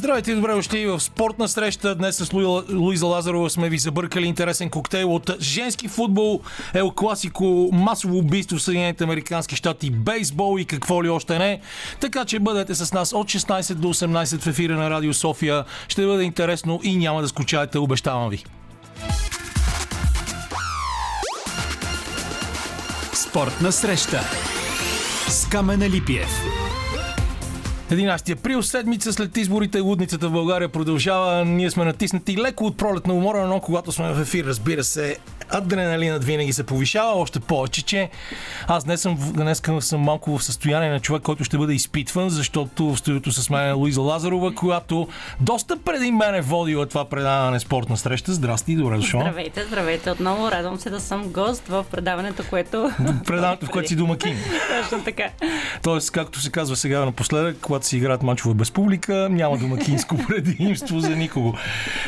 Здравейте и добре дошли в спортна среща. Днес с Луиза Лазарова сме ви забъркали интересен коктейл от женски футбол, ел класико, масово убийство в Съединените Американски щати, бейсбол и какво ли още не. Така че бъдете с нас от 16 до 18 в ефира на Радио София. Ще бъде интересно и няма да скучаете, обещавам ви. Спортна среща с Камена Липиев. 11 април, седмица след изборите, лудницата в България продължава. Ние сме натиснати леко от пролетна умора, но когато сме в ефир, разбира се, адреналинът винаги се повишава, още повече, че аз днес съм, днес съм малко в състояние на човек, който ще бъде изпитван, защото в студиото с мен е Луиза Лазарова, която доста преди мен е водила това предаване спортна среща. Здрасти, добре дошла. Здравейте, здравейте отново. Радвам се да съм гост в предаването, което... Предаването, в което си домакин. Точно така. Тоест, както се казва сега напоследък, когато си играят мачове без публика, няма домакинско предимство за никого.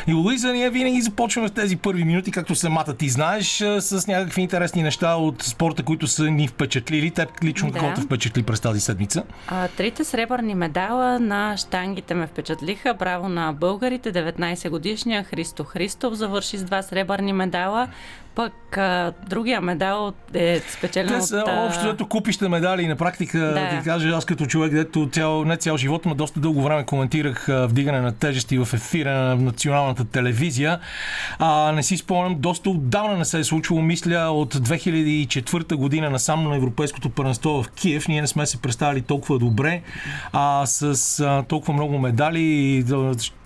И Луиза, ние винаги започваме в тези първи минути, както самата ти знае знаеш с някакви интересни неща от спорта, които са ни впечатлили. Теб лично да. какво те впечатли през тази седмица? А, трите сребърни медала на штангите ме впечатлиха. Браво на българите. 19 годишния Христо Христов завърши с два сребърни медала. Пък а, другия медал е спечелен Те са от... общо ето купища медали и на практика, Да. ти кажа, аз като човек, дето цял, не цял живот, но доста дълго време коментирах а, вдигане на тежести в ефира на националната телевизия. А, не си спомням, доста отдавна не се е случило, мисля, от 2004 година насам на Европейското първенство в Киев. Ние не сме се представили толкова добре, а с а, толкова много медали и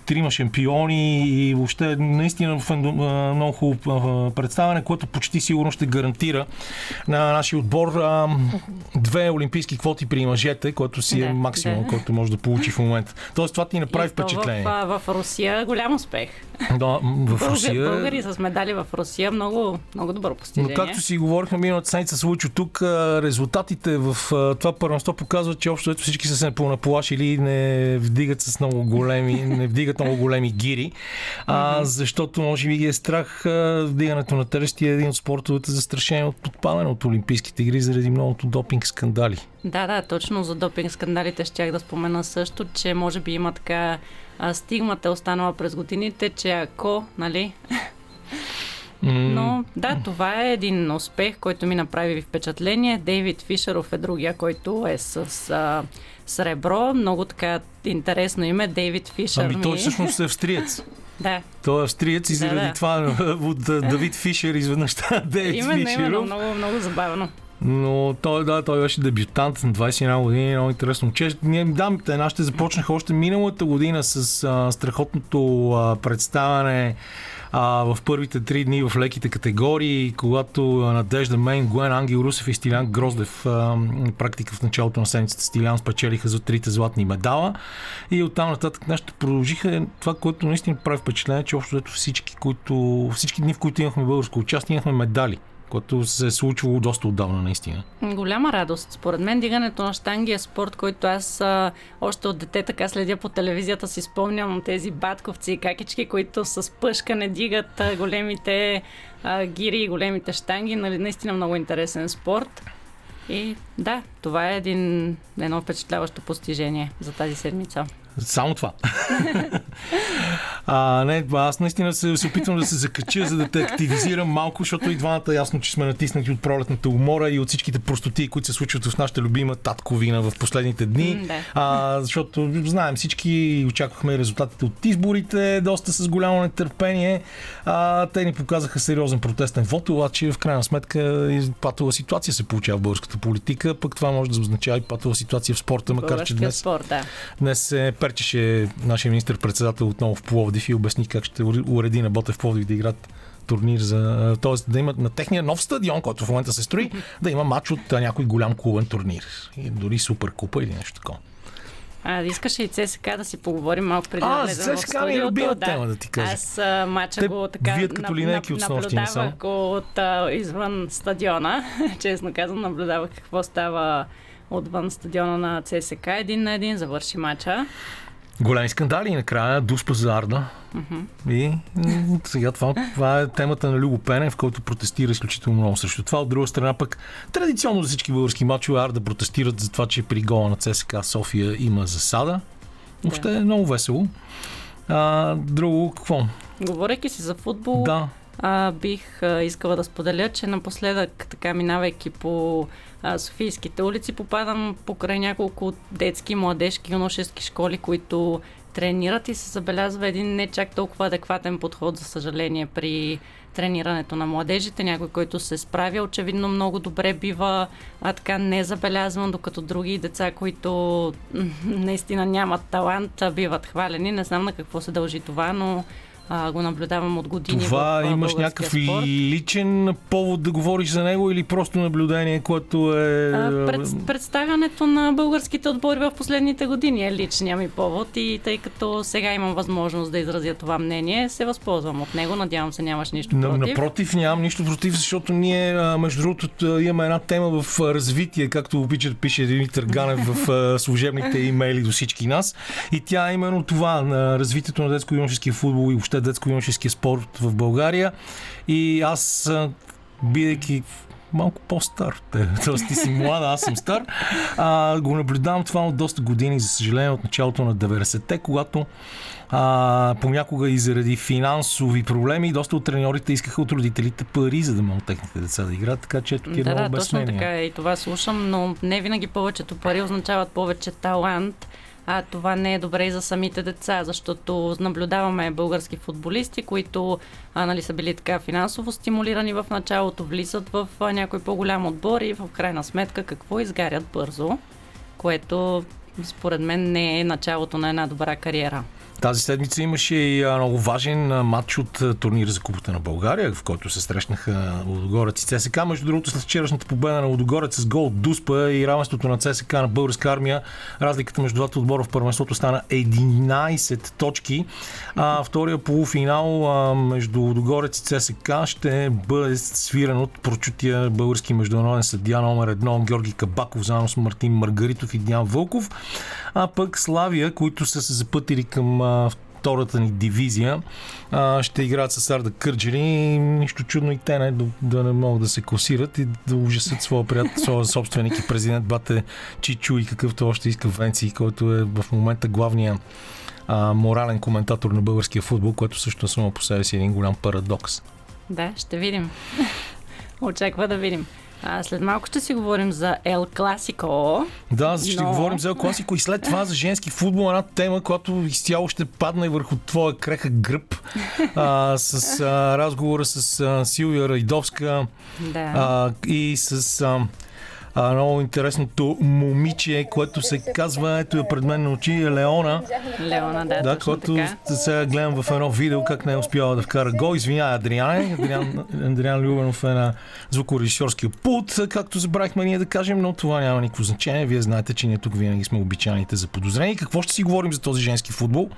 трима шампиони и въобще наистина много хубаво представяне, което почти сигурно ще гарантира на нашия отбор две олимпийски квоти при мъжете, което си е максимум, който може да получи в момента. Тоест това ти направи впечатление. В, в Русия голям успех. Да, в Русия. българи с медали в Русия много, много добро Но постижение. както си говорихме миналата седмица с Лучо тук, резултатите в това първенство показват, че общо всички са се понаплашили и не вдигат с много големи, не вдигат много големи гири, а, защото може би ги е страх а, вдигането на тежести е един от спортовете застрашени от подпадане от Олимпийските игри заради многото допинг скандали. Да, да, точно за допинг скандалите щях да спомена също, че може би има така а, стигмата е останала през годините, че ако, нали, Но да, това е един успех, който ми направи впечатление. Дейвид Фишеров е другия, който е с а, сребро. Много така интересно име. Дейвид Фишер Ами той всъщност е австриец. Да, Той е австриец и Да, заради да. това от Давид Фишер изведнъж Дейвид именно, именно, Фишеров. много, много забавно. Но той, да, той беше дебютант на 21 години, много интересно. Че, ние, да, те нашите започнаха още миналата година с а, страхотното а, представяне а, в първите три дни в леките категории, когато Надежда Мейн, Гуен Ангел Русев и Стилян Гроздев а, практика в началото на седмицата Стилян спечелиха за трите златни медала. И оттам нататък нашите продължиха това, което наистина прави впечатление, че общо всички, които, всички дни, в които имахме българско участие, имахме медали което се е случвало доста отдавна, наистина. Голяма радост. Според мен дигането на штанги е спорт, който аз а, още от дете така следя по телевизията си спомням тези батковци и какички, които с пъшкане дигат а, големите а, гири и големите штанги. Нали, наистина много интересен спорт. И да, това е един, едно впечатляващо постижение за тази седмица. Само това. а, не, аз наистина се, се опитвам да се закача, за да те активизирам малко, защото и двамата ясно, че сме натиснати от пролетната умора и от всичките простоти, които се случват в нашата любима татковина в последните дни. Да. А, защото знаем всички, очаквахме резултатите от изборите, доста с голямо нетърпение. А, те ни показаха сериозен протестен вод, обаче в крайна сметка патова ситуация се получава в българската политика, пък това може да означава и патова ситуация в спорта, макар че днес спорт, да. Днес се перчеше нашия министр-председател отново в Пловдив и обясни как ще уреди на Ботев Пловдив да играят турнир за... Т.е. да имат на техния нов стадион, който в момента се строи, да има матч от някой голям клубен турнир. И дори суперкупа или нещо такова. А, искаше и ЦСК да си поговорим малко преди А, да влезем в ЦСКА ми е студиото. любима да. тема, да ти кажа. Аз а, мача Те го така вият като линейки от снощи насам. наблюдавах го от а, извън стадиона. Честно казвам, наблюдавах какво става отвън стадиона на ЦСК. Един на един завърши мача. Големи скандали и накрая Дуспа за Арда. И м, сега това, това е темата на Любо Пенев, който протестира изключително много срещу това. От друга страна пък традиционно за всички български мачове Арда протестират за това, че при гола на ЦСКА София има засада. Въобще е много весело. А, друго, какво? Говорейки си за футбол, Да. а, бих а, искала да споделя, че напоследък, така минавайки по Софийските улици, попадам покрай няколко детски, младежки, юношески школи, които тренират и се забелязва един не чак толкова адекватен подход, за съжаление, при тренирането на младежите. Някой, който се справя очевидно много добре, бива а, така незабелязван, докато други деца, които наистина нямат талант, биват хвалени. Не знам на какво се дължи това, но а, го наблюдавам от години. Това в, а, имаш някакъв спорт. личен повод да говориш за него или просто наблюдение, което е... А, пред, представянето на българските отбори в последните години е личния ми повод и тъй като сега имам възможност да изразя това мнение, се възползвам от него. Надявам се нямаш нищо против. Напротив, нямам нищо против, защото ние, между другото, имаме една тема в развитие, както обича да пише Димитър Ганев в служебните имейли до всички нас. И тя е именно това, на развитието на детско-юношеския футбол и въобще детско-юношеския спорт в България. И аз, бидейки малко по-стар. Те, Тоест ти си млада, аз съм стар. А, го наблюдавам това от доста години, за съжаление, от началото на 90-те, когато а, понякога и заради финансови проблеми, доста от треньорите искаха от родителите пари, за да могат техните деца да играят, така че тук е Да, много да, точно така е. И това слушам, но не винаги повечето пари означават повече талант. А това не е добре и за самите деца, защото наблюдаваме български футболисти, които а, нали, са били така финансово стимулирани в началото, влизат в а, някой по-голям отбор и в крайна сметка какво изгарят бързо, което според мен не е началото на една добра кариера. Тази седмица имаше и много важен матч от турнира за Купата на България, в който се срещнаха Лудогорец и ЦСК. Между другото, след вчерашната победа на Лудогорец с гол от Дуспа и равенството на ЦСК на Българска армия, разликата между двата отбора в първенството стана 11 точки. А, втория полуфинал между Лудогорец и ЦСК ще бъде свиран от прочутия български международен съдия номер едно Георги Кабаков, заедно с Мартин Маргаритов и Диан Вълков. А пък Славия, които са се запътили към втората ни дивизия, а, ще играят с Арда Кърджери. Нищо чудно и те не, да, не могат да се класират и да ужасят своя приятел, своя собственик и президент Бате Чичу и какъвто още иска Венци, който е в момента главния а, морален коментатор на българския футбол, което също е само по себе си един голям парадокс. Да, ще видим. Очаква да видим. А, след малко ще си говорим за Ел Класико. Да, ще Но- говорим за Ел класико и след това за женски футбол, една тема, която изцяло ще падне върху твоя креха гръб а, с а, разговора с а, Силвия Райдовска Да. а, и с а, а, много интересното момиче, което се казва, ето е пред мен на очи, е Леона. Леона, да, Да, така. сега гледам в едно видео как не е успяла да вкара гол. Извинявай, Адриане. Адриан, Адриан Любенов е на звукорежисьорския пулт, както забравихме ние да кажем, но това няма никакво значение. Вие знаете, че ние тук винаги сме обичайните за подозрени. Какво ще си говорим за този женски футбол?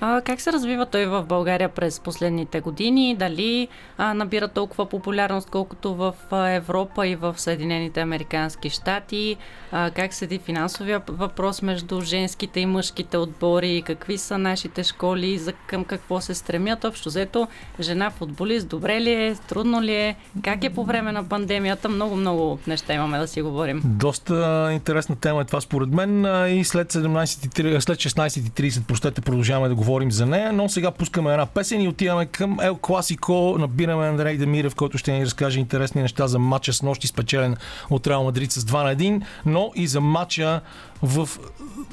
А, как се развива той в България през последните години? Дали а, набира толкова популярност, колкото в Европа и в Съединените Американски щати? А, как седи финансовия въпрос между женските и мъжките отбори? Какви са нашите школи? За към какво се стремят? Общо взето, жена футболист, добре ли е? Трудно ли е? Как е по време на пандемията? Много-много неща имаме да си говорим. Доста интересна тема е това според мен и след, 17, след 16.30 простете продължаваме да говорим за нея, но сега пускаме една песен и отиваме към Ел Класико, набираме Андрей Демирев, който ще ни разкаже интересни неща за матча с нощи спечелен от Реал Мадрид с 2 на 1, но и за матча в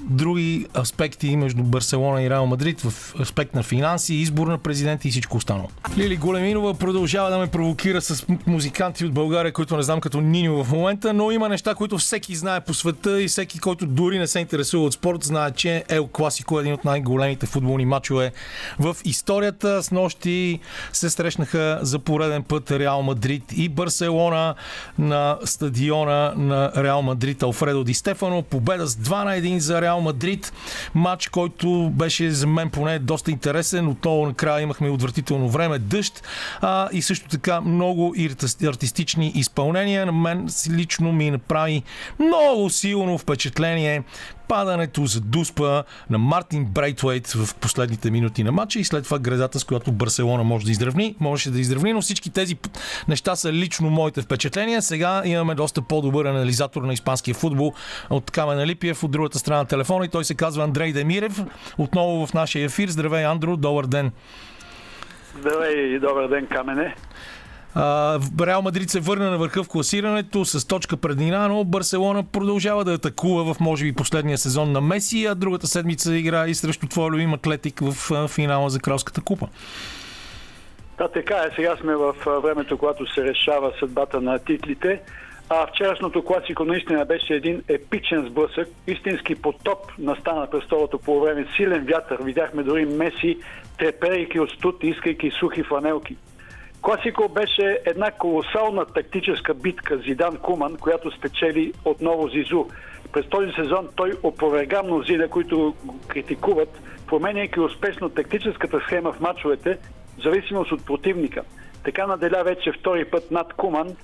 други аспекти между Барселона и Реал Мадрид, в аспект на финанси, избор на президент и всичко останало. Лили Големинова продължава да ме провокира с музиканти от България, които не знам като Ниньо в момента, но има неща, които всеки знае по света и всеки, който дори не се интересува от спорт, знае, че Ел Класико е един от най-големите футболни матчове в историята. С нощи се срещнаха за пореден път Реал Мадрид и Барселона на стадиона на Реал Мадрид Алфредо Ди Стефано. Победа с 2 на 1 за Реал Мадрид. Матч, който беше за мен поне доста интересен. Отново накрая имахме отвратително време, дъжд а, и също така много артистични изпълнения. На мен лично ми направи много силно впечатление падането за дуспа на Мартин Брейтвейт в последните минути на матча и след това гредата, с която Барселона може да изравни. Можеше да изравни, но всички тези неща са лично моите впечатления. Сега имаме доста по-добър анализатор на испанския футбол от Камена Липиев от другата страна на телефона и той се казва Андрей Демирев. Отново в нашия ефир. Здравей, Андро, добър ден. Здравей и добър ден, Камене. Реал Мадрид се върна на върха в класирането с точка преднина, но Барселона продължава да атакува в може би последния сезон на Меси, а другата седмица игра и срещу твоя любим Атлетик в финала за Кралската купа. Да, така е. Сега сме в времето, когато се решава съдбата на титлите. А вчерашното класико наистина беше един епичен сблъсък, истински потоп настана през второто по време, силен вятър. Видяхме дори Меси, треперейки от студ, искайки сухи фланелки. Класико беше една колосална тактическа битка Зидан Куман, която спечели отново Зизу. През този сезон той опроверга мнозина, които го критикуват, променяйки успешно тактическата схема в мачовете, в зависимост от противника. Така наделя вече втори път над Куман,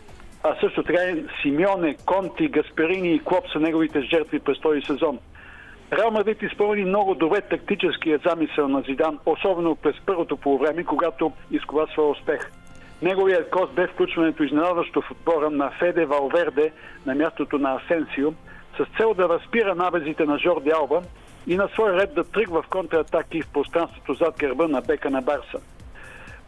а също така и Симеоне, Конти, Гасперини и Клоп са неговите жертви през този сезон. Реал Мадрид изпълни много добре тактическия замисъл на Зидан, особено през първото полувреме, когато изкова своя успех. Неговият кост бе включването изненадващо в отбора на Феде Валверде на мястото на Асенсио, с цел да разпира набезите на Жорди Алба и на свой ред да тръгва в контратаки в пространството зад гърба на бека на Барса.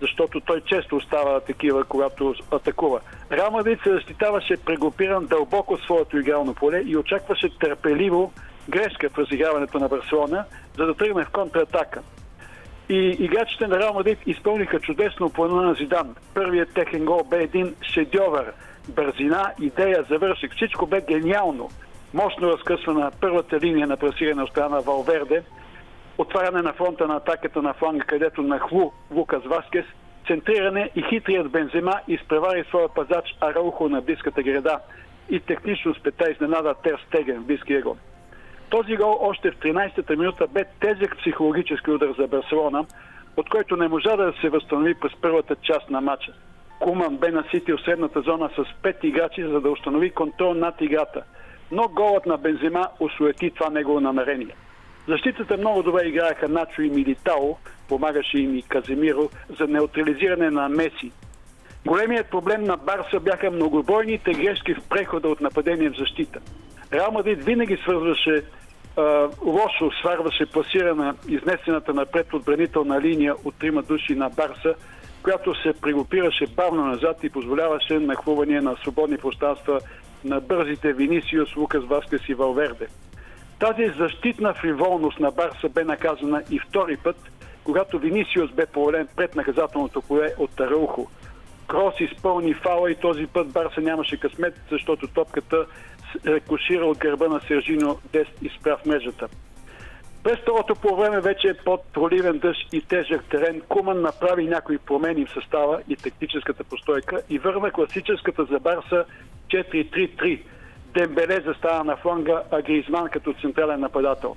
Защото той често остава такива, когато атакува. Реал Мадрид се защитаваше прегрупиран дълбоко в своето игрално поле и очакваше търпеливо грешка в разиграването на Барселона, за да тръгне в контратака. И играчите на Реал Мадрид изпълниха чудесно плана на Зидан. Първият техен гол бе един шедьовър. Бързина, идея, завършик. Всичко бе гениално. Мощно разкъсвана на първата линия на пресиране от страна Валверде. Отваряне на фронта на атаката на фланга, където нахлу Лукас Васкес. Центриране и хитрият Бензема изпревари своя пазач Араухо на близката града. И технично спета изненада Тер Стеген в близкия гол. Този гол още в 13-та минута бе тежък психологически удар за Барселона, от който не можа да се възстанови през първата част на матча. Куман бе наситил средната зона с пет играчи, за да установи контрол над играта. Но голът на Бензима осуети това негово намерение. Защитата много добре играеха Начо и Милитао, помагаше им и Каземиро за неутрализиране на Меси. Големият проблем на Барса бяха многобойните грешки в прехода от нападение в защита. Реал Мадрид винаги свързваше лошо сварваше пласирана изнесената напред отбранителна линия от трима души на Барса, която се пригопираше бавно назад и позволяваше нахлуване на свободни пространства на бързите Винисиус, Лукас Васкес и Валверде. Тази защитна фриволност на Барса бе наказана и втори път, когато Винисиус бе повален пред наказателното поле от Тараухо. Крос изпълни фала и този път Барса нямаше късмет, защото топката рекошира гърба на Сержино Дест в мрежата. През второто по време вече под проливен дъжд и тежък терен Куман направи някои промени в състава и тактическата постойка и върна класическата за Барса 4-3-3. Дембеле застава на фланга, а Гризман като централен нападател.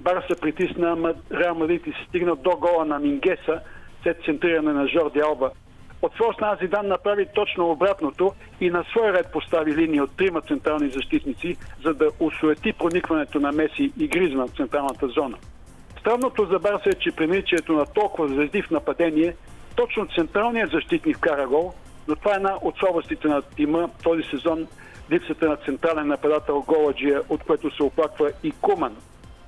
Барса притисна Реал Мадрид и стигна до гола на Мингеса след центриране на Жорди Алба – от своя страна Зидан направи точно обратното и на своя ред постави линия от трима централни защитници, за да усуети проникването на Меси и Гризман в централната зона. Странното за Барса е, че при наличието на толкова звезди в нападение, точно централният защитник вкара гол, но това е една от слабостите на тима този сезон, липсата на централен нападател Голаджия, от което се оплаква и Куман.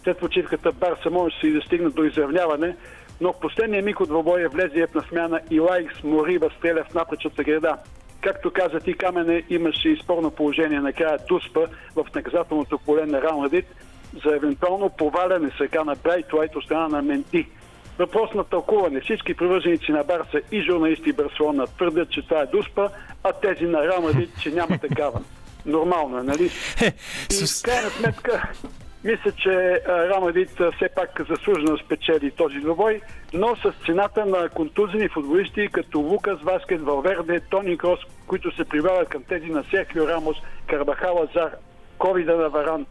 След почивката Барса може да се и достигне до изравняване, но в последния миг от двобоя влезе на смяна и Лайкс Мориба стреля в напречата града. Както каза ти, Камене имаше и спорно положение накрая Туспа в наказателното поле на Рамадит за евентуално поваляне сега на Брайтлайт от страна на Менти. Въпрос на тълкуване. Всички привърженици на Барса и журналисти Барселона твърдят, че това е Дуспа, а тези на Рамадит, че няма такава. Нормално е, нали? И в крайна сметка мисля, че Рамадит все пак заслужено спечели този двобой, но с цената на контузени футболисти като Лукас Васкет, Валверде, Тони Крос, които се прибавят към тези на Серхио Рамос, Карбахала Зар, Ковида на Варан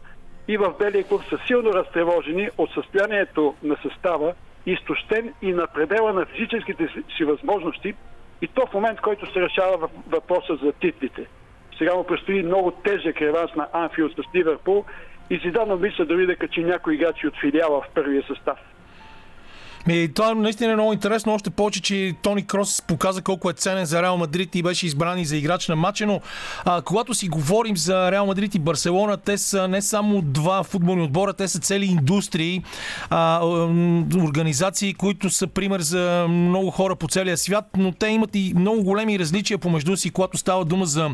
и в Белия клуб са силно разтревожени от състоянието на състава, изтощен и на предела на физическите си възможности и то в момент, който се решава въпроса за титлите. Сега му предстои много тежък реванс на Анфилд с Ливерпул И Зидан обмисля дори да качи някои играчи от филиала в първия състав. И това наистина е много интересно, още повече, че Тони Крос показа колко е ценен за Реал Мадрид и беше избран и за играч на матча, но а, когато си говорим за Реал Мадрид и Барселона, те са не само два футболни отбора, те са цели индустрии, а, организации, които са пример за много хора по целия свят, но те имат и много големи различия помежду си, когато става дума за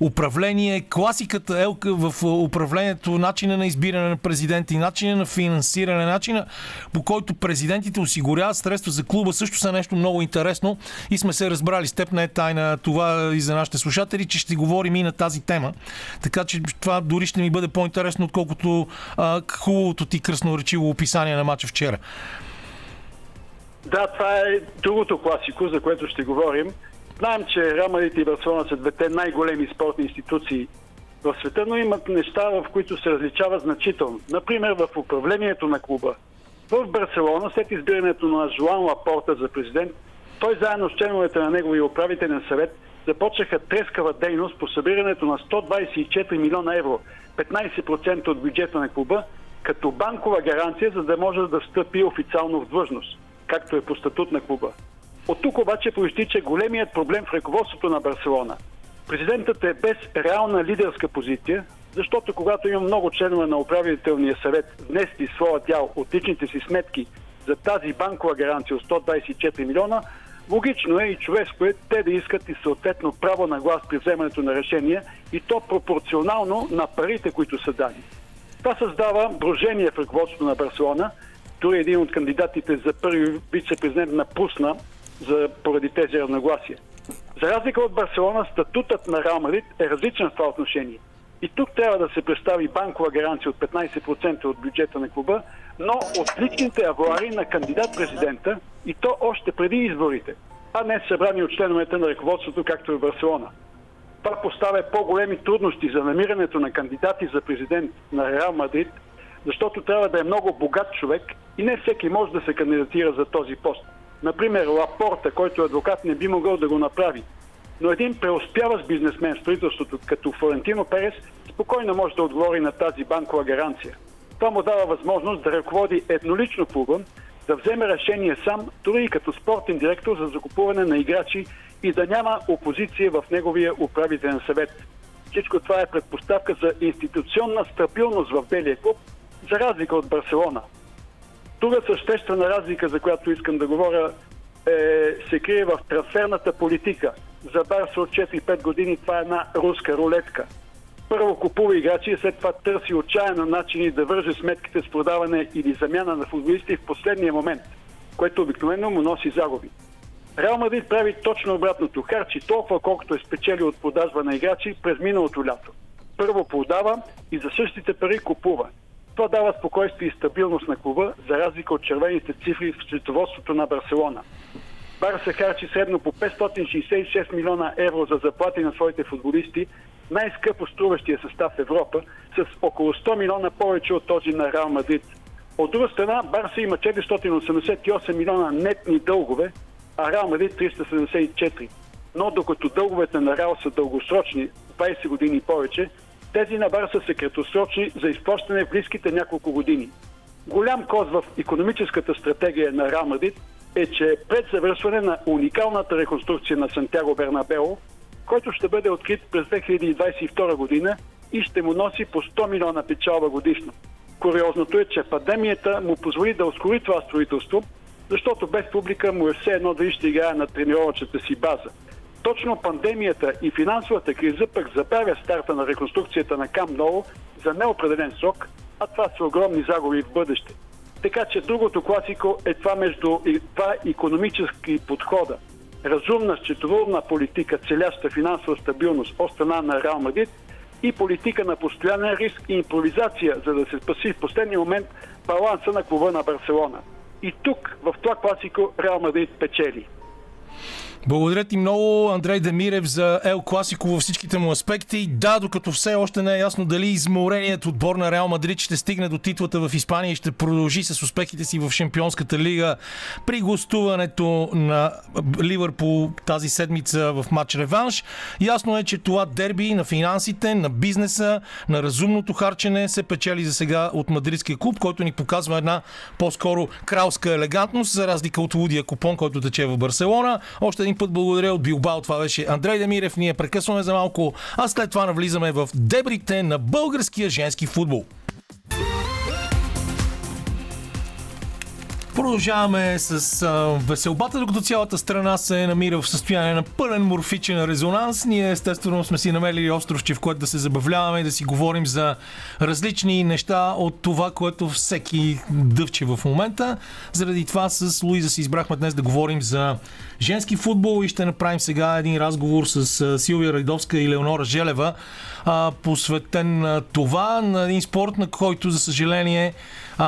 управление. Класиката е в управлението, начина на избиране на президенти, начина на финансиране, начина по който президентите осигуряват средства за клуба също са нещо много интересно и сме се разбрали с теб, не е тайна това и за нашите слушатели, че ще говорим и на тази тема. Така че това дори ще ми бъде по-интересно, отколкото а, хубавото ти кръсноречиво описание на матча вчера. Да, това е другото класико, за което ще говорим. Знаем, че Реал и Барселона са двете най-големи спортни институции в света, но имат неща, в които се различават значително. Например, в управлението на клуба. В Барселона, след избирането на Жуан Лапорта за президент, той заедно с членовете на неговия управителен съвет започнаха трескава дейност по събирането на 124 милиона евро, 15% от бюджета на клуба, като банкова гаранция, за да може да встъпи официално в длъжност, както е по статут на клуба. От тук обаче проистича големият проблем в ръководството на Барселона. Президентът е без реална лидерска позиция, защото когато има много членове на управителния съвет внесли своя дял от личните си сметки за тази банкова гаранция от 124 милиона, логично е и човешко е те да искат и съответно право на глас при вземането на решения и то пропорционално на парите, които са дани. Това създава брожение в ръководството на Барселона. Дори един от кандидатите за първи вице-президент напусна за, поради тези равногласия. За разлика от Барселона, статутът на Реал е различен в това отношение. И тук трябва да се представи банкова гаранция от 15% от бюджета на клуба, но от личните авуари на кандидат-президента и то още преди изборите, а не събрани от членовете на ръководството, както е в Барселона. Това поставя по-големи трудности за намирането на кандидати за президент на Реал Мадрид, защото трябва да е много богат човек и не всеки може да се кандидатира за този пост. Например, Лапорта, който е адвокат, не би могъл да го направи. Но един преуспяващ бизнесмен в строителството, като Флорентино Перес, спокойно може да отговори на тази банкова гаранция. Това му дава възможност да ръководи еднолично клуба, да вземе решение сам, дори и като спортен директор за закупуване на играчи и да няма опозиция в неговия управителен съвет. Всичко това е предпоставка за институционна стабилност в белия клуб, за разлика от Барселона. Друга съществена разлика, за която искам да говоря, е, се крие в трансферната политика – за Барса от 4-5 години това е една руска рулетка. Първо купува играчи и след това търси отчаяно начини да върже сметките с продаване или замяна на футболисти в последния момент, което обикновено му носи загуби. Реал Мадрид прави точно обратното. Харчи толкова, колкото е спечели от продажба на играчи през миналото лято. Първо продава и за същите пари купува. Това дава спокойствие и стабилност на клуба, за разлика от червените цифри в счетоводството на Барселона. Барса харчи средно по 566 милиона евро за заплати на своите футболисти, най-скъпо струващия състав в Европа, с около 100 милиона повече от този на Реал Мадрид. От друга страна, Барса има 488 милиона нетни дългове, а Реал Мадрид 374. Но докато дълговете на Реал са дългосрочни, 20 години и повече, тези на Барса са краткосрочни за изплащане в близките няколко години. Голям коз в економическата стратегия на Реал Мадрид е, че пред завършване на уникалната реконструкция на Сантяго Бернабео, който ще бъде открит през 2022 година и ще му носи по 100 милиона печалба годишно. Куриозното е, че пандемията му позволи да ускори това строителство, защото без публика му е все едно да ще играе на тренировъчната си база. Точно пандемията и финансовата криза пък забавя старта на реконструкцията на Кам Ново за неопределен срок, а това са огромни загуби в бъдеще. Така че другото класико е това между два економически подхода. Разумна счетоводна политика, целяща финансова стабилност от страна на Реал Мадрид и политика на постоянен риск и импровизация, за да се спаси в последния момент баланса на клуба на Барселона. И тук, в това класико, Реал Мадрид печели. Благодаря ти много, Андрей Демирев, за Ел Класико във всичките му аспекти. Да, докато все още не е ясно дали измореният отбор на Реал Мадрид ще стигне до титлата в Испания и ще продължи с успехите си в Шампионската лига при гостуването на Ливърпул тази седмица в матч реванш. Ясно е, че това дерби на финансите, на бизнеса, на разумното харчене се печели за сега от мадридския клуб, който ни показва една по-скоро кралска елегантност, за разлика от лудия купон, който тече в Барселона. Още един път благодаря от Билбао. Това беше Андрей Демирев. Ние прекъсваме за малко, а след това навлизаме в дебрите на българския женски футбол. Продължаваме с а, веселбата, докато цялата страна се намира в състояние на пълен морфичен резонанс. Ние естествено сме си намерили островче, в което да се забавляваме и да си говорим за различни неща от това, което всеки дъвче в момента. Заради това с Луиза си избрахме днес да говорим за женски футбол и ще направим сега един разговор с Силвия Райдовска и Леонора Желева, посветен на това, на един спорт, на който, за съжаление,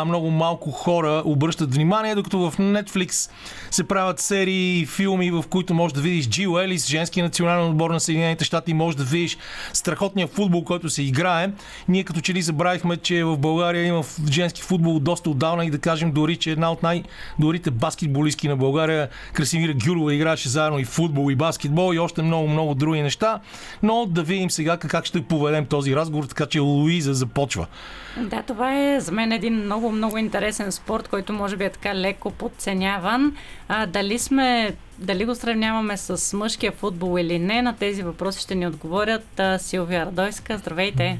много малко хора обръщат внимание, докато в Netflix се правят серии и филми, в които можеш да видиш Джил Елис, женски национален отбор на Съединените щати, може да видиш страхотния футбол, който се играе. Ние като че ли забравихме, че в България има женски футбол доста отдавна и да кажем дори, че една от най-добрите баскетболистки на България, Красимира Гюрова, играеше заедно и футбол, и баскетбол, и още много-много други неща. Но да видим сега как ще поведем този разговор, така че Луиза започва. Да, това е за мен един много, много интересен спорт, който може би е така леко подценяван. А, дали сме дали го сравняваме с мъжкия футбол или не, на тези въпроси ще ни отговорят Силвия Радойска. Здравейте!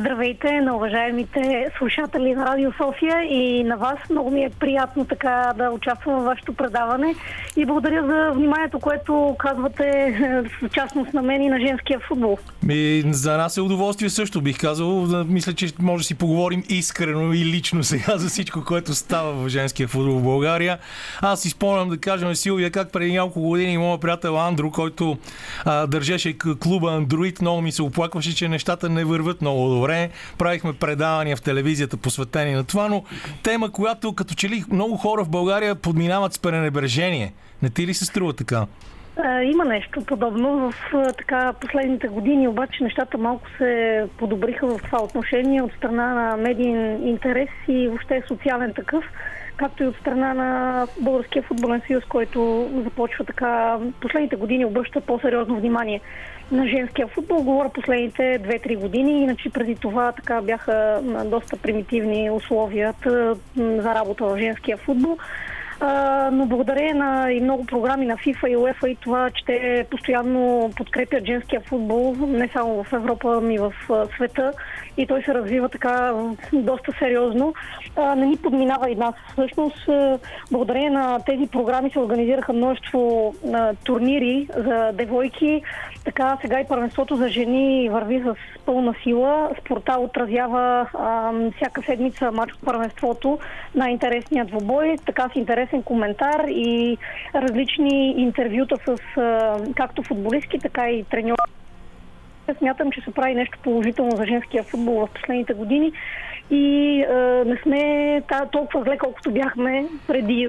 Здравейте на уважаемите слушатели на Радио София и на вас. Много ми е приятно така да участвам в вашето предаване и благодаря за вниманието, което казвате в частност на мен и на женския футбол. Ми, за нас е удоволствие също, бих казал. Мисля, че може да си поговорим искрено и лично сега за всичко, което става в женския футбол в България. Аз си спомням да кажем, Силвия, как преди няколко години моят приятел Андру, който а, държеше клуба Android, много ми се оплакваше, че нещата не върват много добре. Правихме предавания в телевизията посветени на това, но тема, която като че ли много хора в България подминават с пренебрежение. Не ти ли се струва така? Има нещо подобно. В така последните години обаче нещата малко се подобриха в това отношение от страна на медиен интерес и въобще социален такъв, както и от страна на Българския футболен съюз, който започва така последните години обръща по-сериозно внимание на женския футбол. Говоря последните 2-3 години, иначе преди това така бяха доста примитивни условията за работа в женския футбол но благодарение на и много програми на FIFA и UEFA и това, че те постоянно подкрепят женския футбол, не само в Европа, ами в света и той се развива така доста сериозно. Не ни подминава и нас. Всъщност, благодарение на тези програми се организираха множество турнири за девойки. Така сега и първенството за жени върви с пълна сила. Спорта отразява а, всяка седмица матч от първенството на интересният двобой. Така с интересен коментар и различни интервюта с а, както футболистки, така и треньори. Смятам, че се прави нещо положително за женския футбол в последните години и а, не сме толкова зле, колкото бяхме преди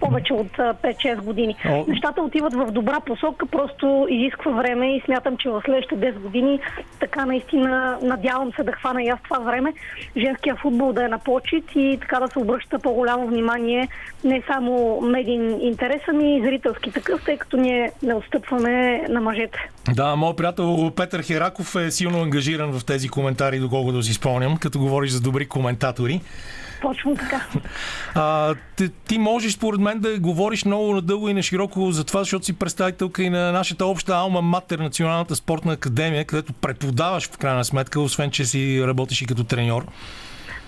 повече от 5-6 години. О... Нещата отиват в добра посока, просто изисква време и смятам, че в следващите 10 години така наистина надявам се да хвана и аз това време женския футбол да е на почет и така да се обръща по-голямо внимание не само медиен интерес, ами и зрителски такъв, тъй като ние не отстъпваме на мъжете. Да, моят приятел Петър Хераков е силно ангажиран в тези коментари, доколкото си спомням, като говориш за добри коментатори. Точно така. А, ти, ти можеш, според мен, да говориш много надълго и на широко за това, защото си представителка и на нашата обща Алма Матер, Националната спортна академия, където преподаваш в крайна сметка, освен че си работиш и като треньор.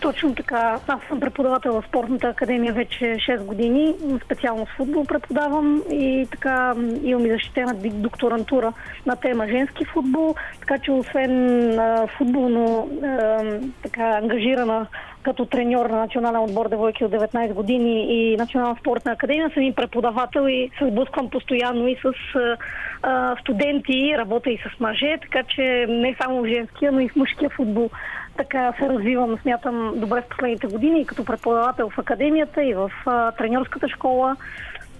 Точно така. Аз съм преподавател в спортната академия вече 6 години. Специално с футбол преподавам и така имам и защитена докторантура на тема женски футбол. Така че освен а, футболно а, така ангажирана като треньор на национален отбор девойки от 19 години и Национална спортна академия. Съм и преподавател и се сблъсквам постоянно и с а, студенти, работя и с мъже, така че не само в женския, но и в мъжкия футбол. Така се развивам, смятам, добре в последните години и като преподавател в академията и в а, треньорската школа.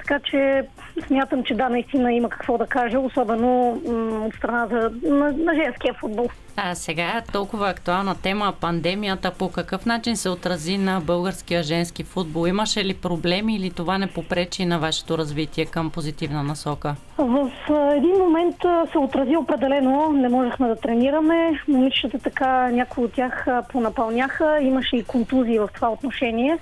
Така че смятам, че да, наистина има какво да кажа, особено м- от страна за, на, на женския футбол. А сега толкова актуална тема пандемията. По какъв начин се отрази на българския женски футбол? Имаше ли проблеми или това не попречи на вашето развитие към позитивна насока? В един момент се отрази определено. Не можехме да тренираме. Момичетата така, някои от тях понапълняха. Имаше и контузии в това отношение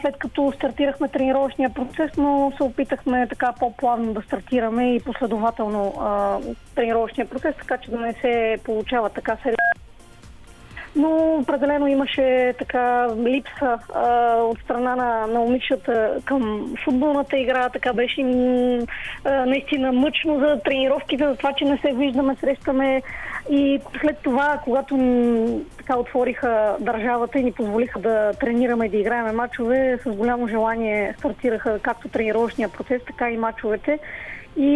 след като стартирахме тренировъчния процес, но се опитахме така по-плавно да стартираме и последователно а, тренировъчния процес, така че да не се получава така сериозно но определено имаше така липса а, от страна на, на момичета към футболната игра. Така беше а, наистина мъчно за тренировките, за това, че не се виждаме, срещаме. И след това, когато така отвориха държавата и ни позволиха да тренираме и да играем мачове, с голямо желание стартираха както тренировъчния процес, така и мачовете. И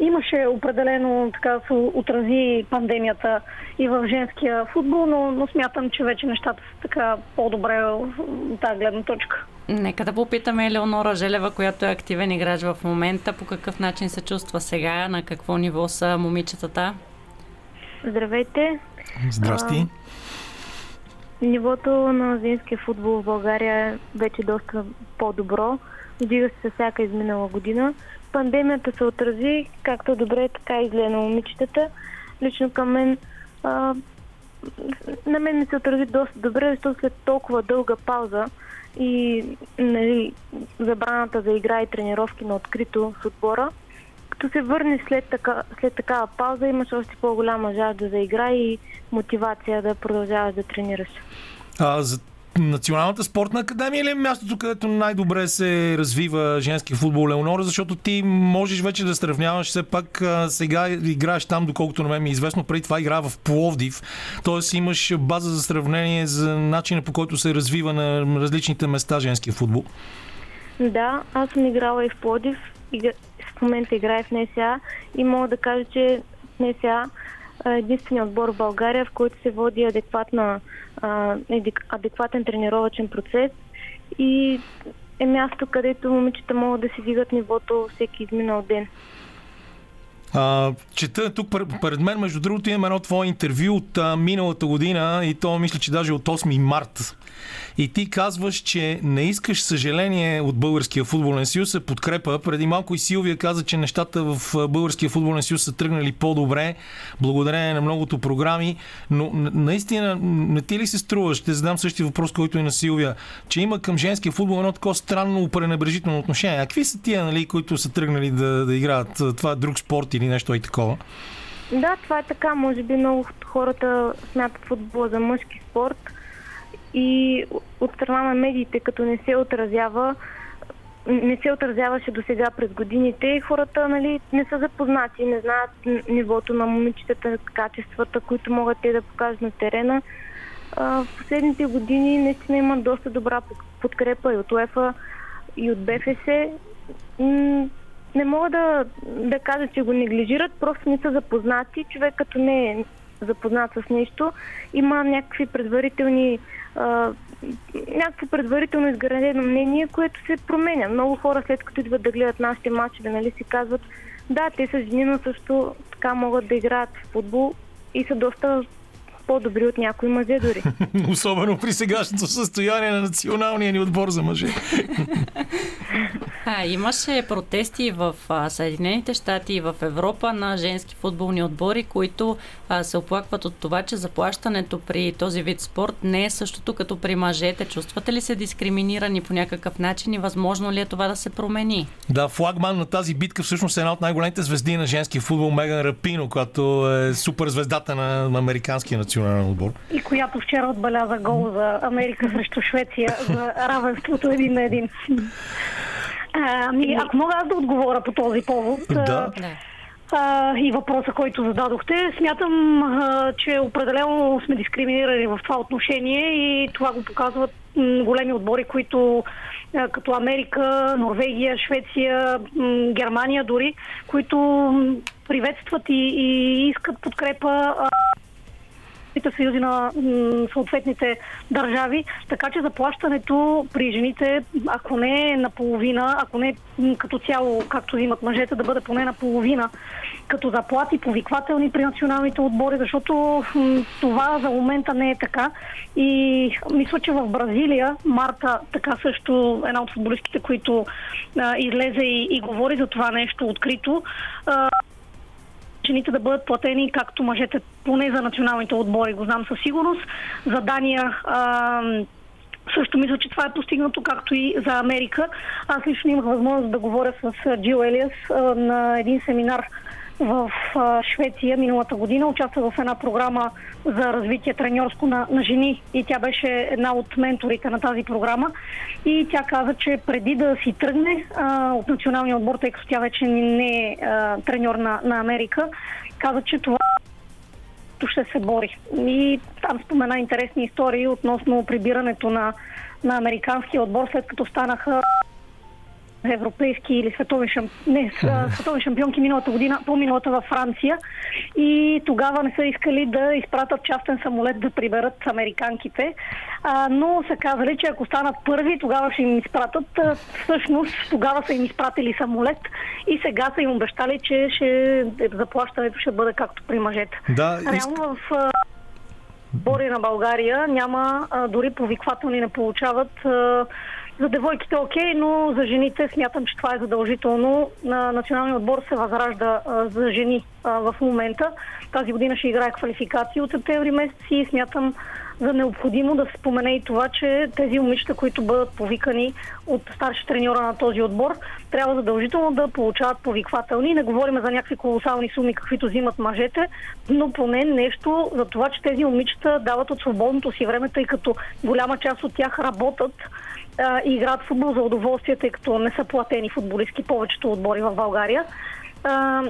имаше определено, така се отрази пандемията и в женския футбол, но, но смятам, че вече нещата са така по-добре от тази гледна точка. Нека да попитаме Елеонора Желева, която е активен играч в момента, по какъв начин се чувства сега, на какво ниво са момичетата? Здравейте! Здрасти! А, нивото на женския футбол в България е вече доста по-добро. Вдига се всяка изминала година пандемията се отрази както добре, така и зле на момичетата. Лично към мен а, на мен ми се отрази доста добре, защото след толкова дълга пауза и нали, забраната за игра и тренировки на открито с отбора, като се върне след, така, след такава пауза, имаш още по-голяма жажда за игра и мотивация да продължаваш да тренираш. А, за Националната спортна академия ли е мястото, където най-добре се развива женски футбол, Леонора? Защото ти можеш вече да сравняваш, все пак сега играеш там, доколкото на мен ми е известно, преди това игра в Пловдив. Тоест имаш база за сравнение за начина по който се развива на различните места женски футбол. Да, аз съм играла и в Пловдив, в момента играя в НСА и мога да кажа, че НСА единствения отбор в България, в който се води адекватна, адекватен тренировачен процес и е място, където момичета могат да си дигат нивото всеки изминал ден. А, чета тук пред мен, между другото, имам едно твое интервю от а, миналата година и то мисля, че даже от 8 март. И ти казваш, че не искаш съжаление от Българския футболен съюз се подкрепа. Преди малко и Силвия каза, че нещата в Българския футболен съюз са тръгнали по-добре, благодарение на многото програми. Но наистина, не ти ли се струва, ще задам същия въпрос, който и на Силвия, че има към женския футбол едно такова странно пренебрежително отношение. А какви са тия, нали, които са тръгнали да, да играят? Това е друг спорт или нещо и такова? Да, това е така. Може би много хората смятат футбола за мъжки спорт и от страна на медиите, като не се отразява, не се отразяваше до сега през годините и хората нали, не са запознати, не знаят нивото на момичетата, качествата, които могат те да покажат на терена. в последните години наистина има доста добра подкрепа и от УЕФА, и от БФС. Не мога да, да кажа, че го неглижират, просто не са запознати. Човек като не е запознат с нещо, има някакви предварителни някакво предварително изградено мнение, което се променя. Много хора след като идват да гледат нашите матчове, нали си казват, да, те са жени, но също така могат да играят в футбол и са доста по-добри от някои мъже дори. Особено при сегашното състояние на националния ни отбор за мъже. А, имаше протести в а, Съединените щати и в Европа на женски футболни отбори, които а, се оплакват от това, че заплащането при този вид спорт не е същото като при мъжете. Чувствате ли се дискриминирани по някакъв начин и възможно ли е това да се промени? Да, флагман на тази битка всъщност е една от най-големите звезди на женски футбол Меган Рапино, която е супер звездата на, на американския национален отбор. И която вчера отбеляза гол за Америка срещу Швеция за равенството един на един. Ами, ако мога аз да отговоря по този повод. Да. А, и въпроса, който зададохте. Смятам, а, че определено сме дискриминирани в това отношение и това го показват големи отбори, които като Америка, Норвегия, Швеция, Германия дори, които приветстват и, и искат подкрепа. А, съюзи на съответните държави, така че заплащането при жените, ако не е наполовина, ако не м, като цяло, както имат мъжете, да бъде поне наполовина като заплати повиквателни при националните отбори, защото това за момента не е така. И мисля, че в Бразилия Марта, така също една от футболистките, които а, излезе и, и говори за това нещо открито, а, жените да бъдат платени както мъжете, поне за националните отбори, го знам със сигурност. За Дания а, също мисля, че това е постигнато, както и за Америка. Аз лично имах възможност да говоря с Джил Елиас на един семинар в Швеция миналата година. Участвах в една програма за развитие треньорско на, на жени и тя беше една от менторите на тази програма. И тя каза, че преди да си тръгне а, от националния отбор, тъй като тя вече не е а, треньор на, на Америка, каза, че това ще се бори. И там спомена интересни истории относно прибирането на, на американския отбор, след като станаха европейски или световни, шамп... не, световни шампионки миналата година, по-миналата във Франция. И тогава не са искали да изпратят частен самолет да приберат американките. А, но са казали, че ако станат първи, тогава ще им изпратят. А, всъщност тогава са им изпратили самолет и сега са им обещали, че ще, заплащането ще бъде както при мъжете. Да, Реално в бори на България няма, а, дори повиквателни не получават а, за девойките окей, но за жените смятам, че това е задължително. На националния отбор се възражда а, за жени а, в момента. Тази година ще играе квалификации от септември месец и смятам за необходимо да се спомене и това, че тези момичета, които бъдат повикани от старши треньора на този отбор, трябва задължително да получават повиквателни. Не говорим за някакви колосални суми, каквито взимат мъжете, но поне нещо за това, че тези момичета дават от свободното си време, тъй като голяма част от тях работят а, играят футбол за удоволствие, тъй като не са платени футболистки повечето отбори в България. А,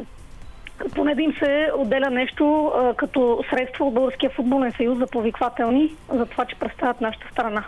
поне да им се отделя нещо а, като средство от Българския футболен съюз за повиквателни, за това, че представят нашата страна.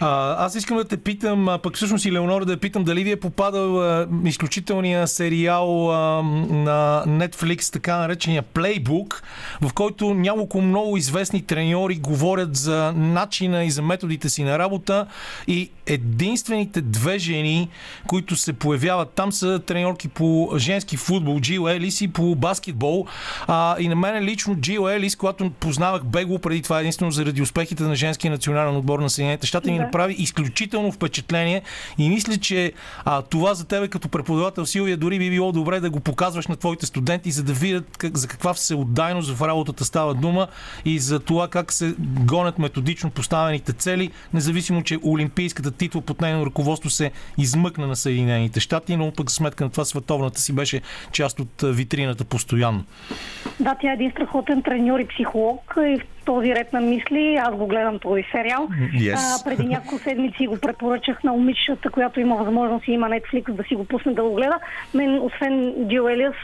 А, аз искам да те питам, а, пък всъщност и Леонора да я питам, дали ви е попадал а, изключителния сериал а, на Netflix, така наречения Playbook, в който няколко много известни треньори говорят за начина и за методите си на работа и единствените две жени, които се появяват там са треньорки по женски футбол, Джил Елис и по баскетбол. А, и на мен лично Джил Елис, когато познавах Бегло преди това единствено заради успехите на женския национален отбор на Съединените щати, ми Да. направи изключително впечатление и мисля, че а, това за тебе като преподавател Силвия дори би било добре да го показваш на твоите студенти, за да видят как, за каква всеотдайност в работата става дума и за това как се гонят методично поставените цели, независимо, че олимпийската титла под нейно ръководство се измъкна на Съединените щати, но пък сметка на това световната си беше част от витрината постоянно. Да, тя е един страхотен треньор и психолог и в този ред на мисли аз го гледам този сериал. Yes. А, преди няколко седмици го препоръчах на момичета, която има възможност и има Netflix да си го пусне да го гледа. Мен, освен Джил Елиас,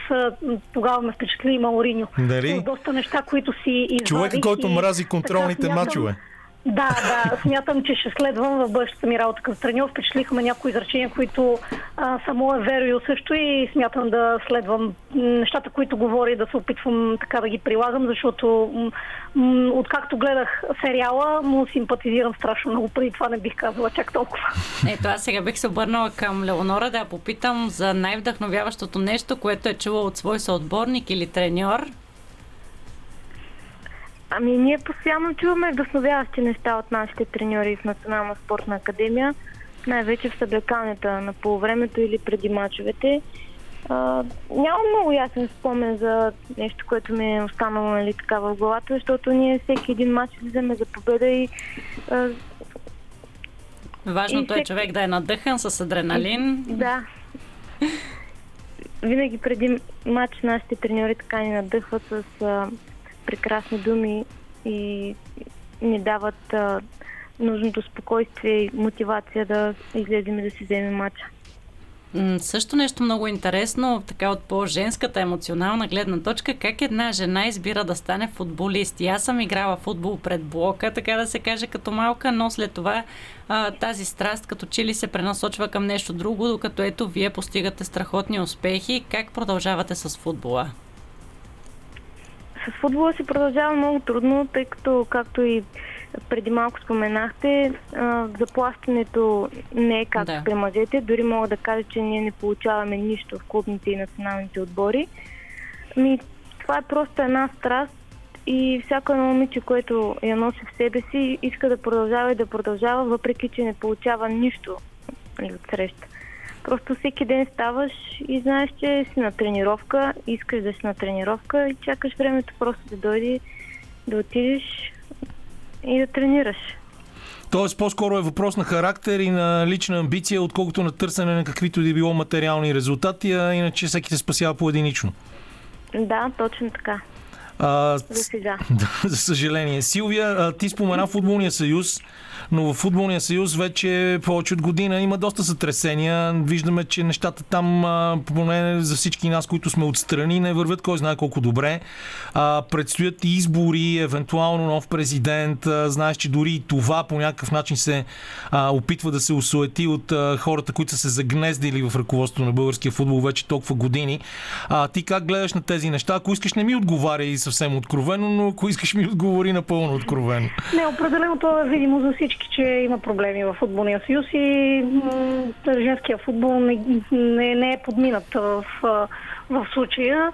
тогава ме впечатли и Мауриньо. Дали? Доста неща, които си извадих. Човека, който и мрази контролните смятам- мачове. Да, да, смятам, че ще следвам в бъдещата ми работа като треньор. Впечатлиха някои изречения, които а, само е верою също и смятам да следвам нещата, които говори, да се опитвам така да ги прилагам, защото м, откакто гледах сериала, му симпатизирам страшно много. Преди това не бих казала чак толкова. Ето, аз сега бих се обърнала към Леонора да я попитам за най-вдъхновяващото нещо, което е чула от свой съотборник или треньор. Ами ние постоянно чуваме вдъхновяващи неща от нашите треньори в Национална спортна академия, най-вече в съблекалнята на полувремето или преди мачовете. А, нямам много ясен спомен за нещо, което ми е останало нали, така в главата, защото ние всеки един матч влизаме за победа и а, Важното И е човек да е надъхан с адреналин. Да. Винаги преди матч нашите треньори така ни надъхват с а, прекрасни думи и ни дават а, нужното спокойствие и мотивация да излезем и да си вземем матча. Също нещо много интересно, така от по-женската емоционална гледна точка, как една жена избира да стане футболист. И аз съм играла футбол пред блока, така да се каже, като малка, но след това а, тази страст като че ли се пренасочва към нещо друго, докато ето вие постигате страхотни успехи. Как продължавате с футбола? С футбола се продължава много трудно, тъй като, както и преди малко споменахте, заплащането не е както Да. при мъжете. Дори мога да кажа, че ние не получаваме нищо в клубните и националните отбори. Ми, това е просто една страст и всяко едно момиче, което я носи в себе си, иска да продължава и да продължава, въпреки че не получава нищо нали, от среща. Просто всеки ден ставаш и знаеш, че си на тренировка, искаш да си на тренировка и чакаш времето просто да дойде, да отидеш и да тренираш. Тоест, по-скоро е въпрос на характер и на лична амбиция, отколкото на търсене на каквито да било материални резултати, а иначе всеки се спасява по-единично. Да, точно така. А, За сега. За съжаление. Силвия, ти спомена футболния съюз, но в футболния съюз вече повече от година има доста сътресения. Виждаме, че нещата там, поне за всички нас, които сме отстрани, не вървят кой знае колко добре. А, предстоят и избори, евентуално нов президент. А, знаеш, че дори и това по някакъв начин се а, опитва да се осуети от а, хората, които са се загнездили в ръководството на българския футбол вече толкова години. А, ти как гледаш на тези неща? Ако искаш, не ми отговаряй съвсем откровено, но ако искаш, ми отговори напълно откровено. Не, определено това е видимо за всички, че има проблеми в футболния съюз и женския футбол не, не, не е подминат в, в случая.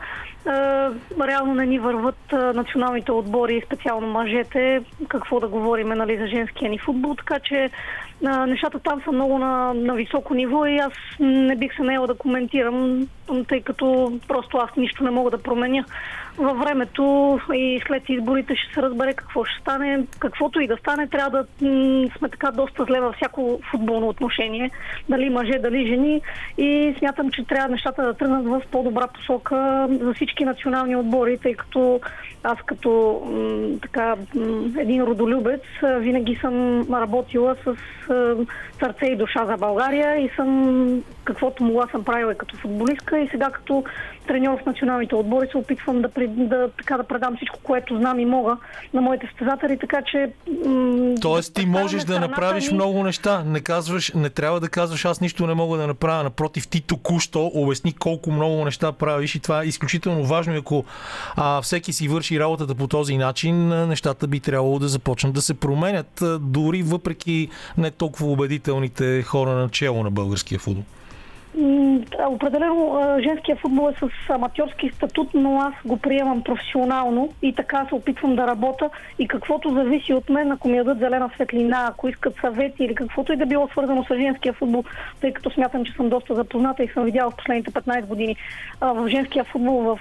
Реално не ни върват националните отбори, специално мъжете, какво да говорим нали, за женския ни футбол, така че нещата там са много на, на високо ниво и аз не бих се наела да коментирам, тъй като просто аз нищо не мога да променя. Във времето и след изборите ще се разбере какво ще стане. Каквото и да стане, трябва да сме така доста зле във всяко футболно отношение. Дали мъже, дали жени. И смятам, че трябва нещата да тръгнат в по-добра посока за всички национални отбори, тъй като аз като така един родолюбец винаги съм работила с сърце и душа за България и съм каквото могла съм правила като футболистка и сега като треньор в националните отбори се опитвам да, да, така, да предам всичко, което знам и мога на моите състезатели, така че... м- Тоест ти можеш да направиш ни- много неща. Не казваш, не трябва да казваш аз нищо не мога да направя. Напротив, ти току-що обясни колко много неща правиш и това е изключително важно. И ако а, всеки си върши работата по този начин, нещата би трябвало да започнат да се променят, дори въпреки не толкова убедителните хора на чело на българския футбол. Определено женския футбол е с аматьорски статут, но аз го приемам професионално и така се опитвам да работя. И каквото зависи от мен, ако ми дадат зелена светлина, ако искат съвети или каквото и да било свързано с женския футбол, тъй като смятам, че съм доста запозната и съм видяла в последните 15 години в женския футбол в,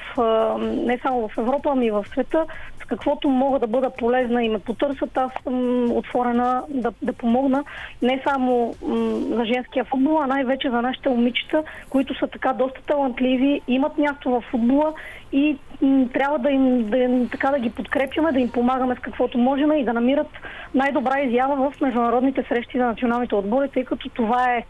не само в Европа, ами и в света, с каквото мога да бъда полезна и ме потърсят, аз съм отворена да, да помогна не само за женския футбол, а най-вече за нашите момичета, които са така доста талантливи, имат място в футбола и трябва да им, да така да ги подкрепяме, да им помагаме с каквото можем и да намират най-добра изява в международните срещи за националните отбори, тъй като това е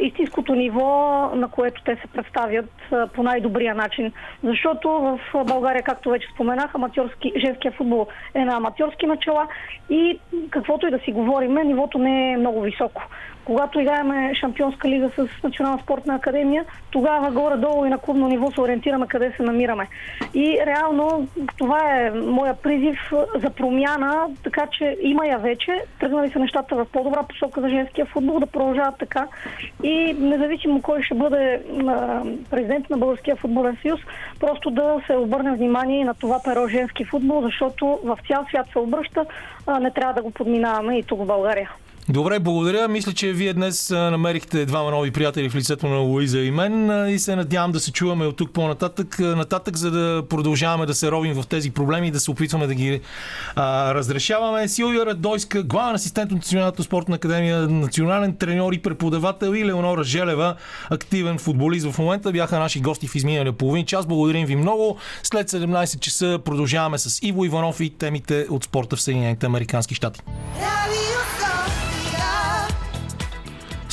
истинското ниво, на което те се представят по най-добрия начин. Защото в България, както вече споменах, аматьорски, женския футбол е на аматьорски начала и каквото и да си говорим, нивото не е много високо. Когато играеме Шампионска лига с Национална спортна академия, тогава горе-долу и на клубно ниво се ориентираме къде се намираме. И реално това е моя призив за промяна, така че има я вече. Тръгнали са нещата в по-добра посока за женския футбол, да продължават така. И независимо кой ще бъде президент на Българския футболен съюз, просто да се обърне внимание на това перо женски футбол, защото в цял свят се обръща, не трябва да го подминаваме и тук в България. Добре, благодаря. Мисля, че вие днес намерихте двама нови приятели в лицето на Луиза и мен и се надявам да се чуваме от тук по-нататък, нататък, за да продължаваме да се ровим в тези проблеми и да се опитваме да ги а, разрешаваме. Силвия Радойска, главен асистент от Националната спортна академия, национален треньор и преподавател и Леонора Желева, активен футболист в момента, бяха наши гости в изминалия половин час. Благодарим ви много. След 17 часа продължаваме с Иво Иванов и темите от спорта в Съединените Американски щати. Радио.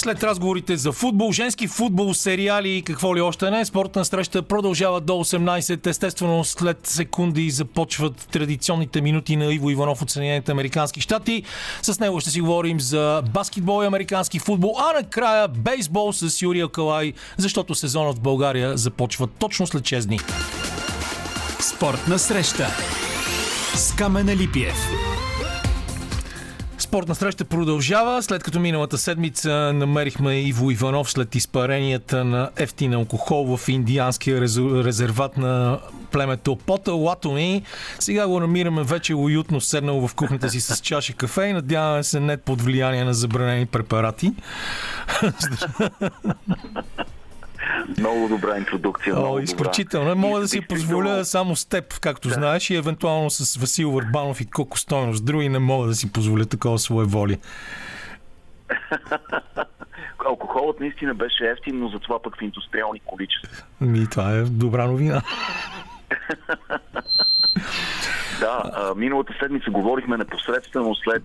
След разговорите за футбол, женски футбол, сериали и какво ли още не, спортна среща продължава до 18. Естествено, след секунди започват традиционните минути на Иво Иванов от Съединените Американски щати. С него ще си говорим за баскетбол и американски футбол, а накрая бейсбол с Юрия Калай, защото сезонът в България започва точно след 6 дни. Спортна среща с Камена Липиев. Спортна среща продължава, след като миналата седмица намерихме Иво Иванов след изпаренията на ефтин алкохол в индианския резерват на племето Пота Латони. Сега го намираме вече уютно седнал в кухнята си с чаша кафе и надяваме се не под влияние на забранени препарати. Много добра интродукция. О, добра. изключително. Мога да си позволя само с теб, както знаеш, и евентуално с Васил Върбанов и Коко Стойност. Други не мога да си позволя такова своеволие. Алкохолът наистина беше ефтин, но затова пък в индустриални количества. Ми, това е добра новина. Да, миналата седмица говорихме непосредствено след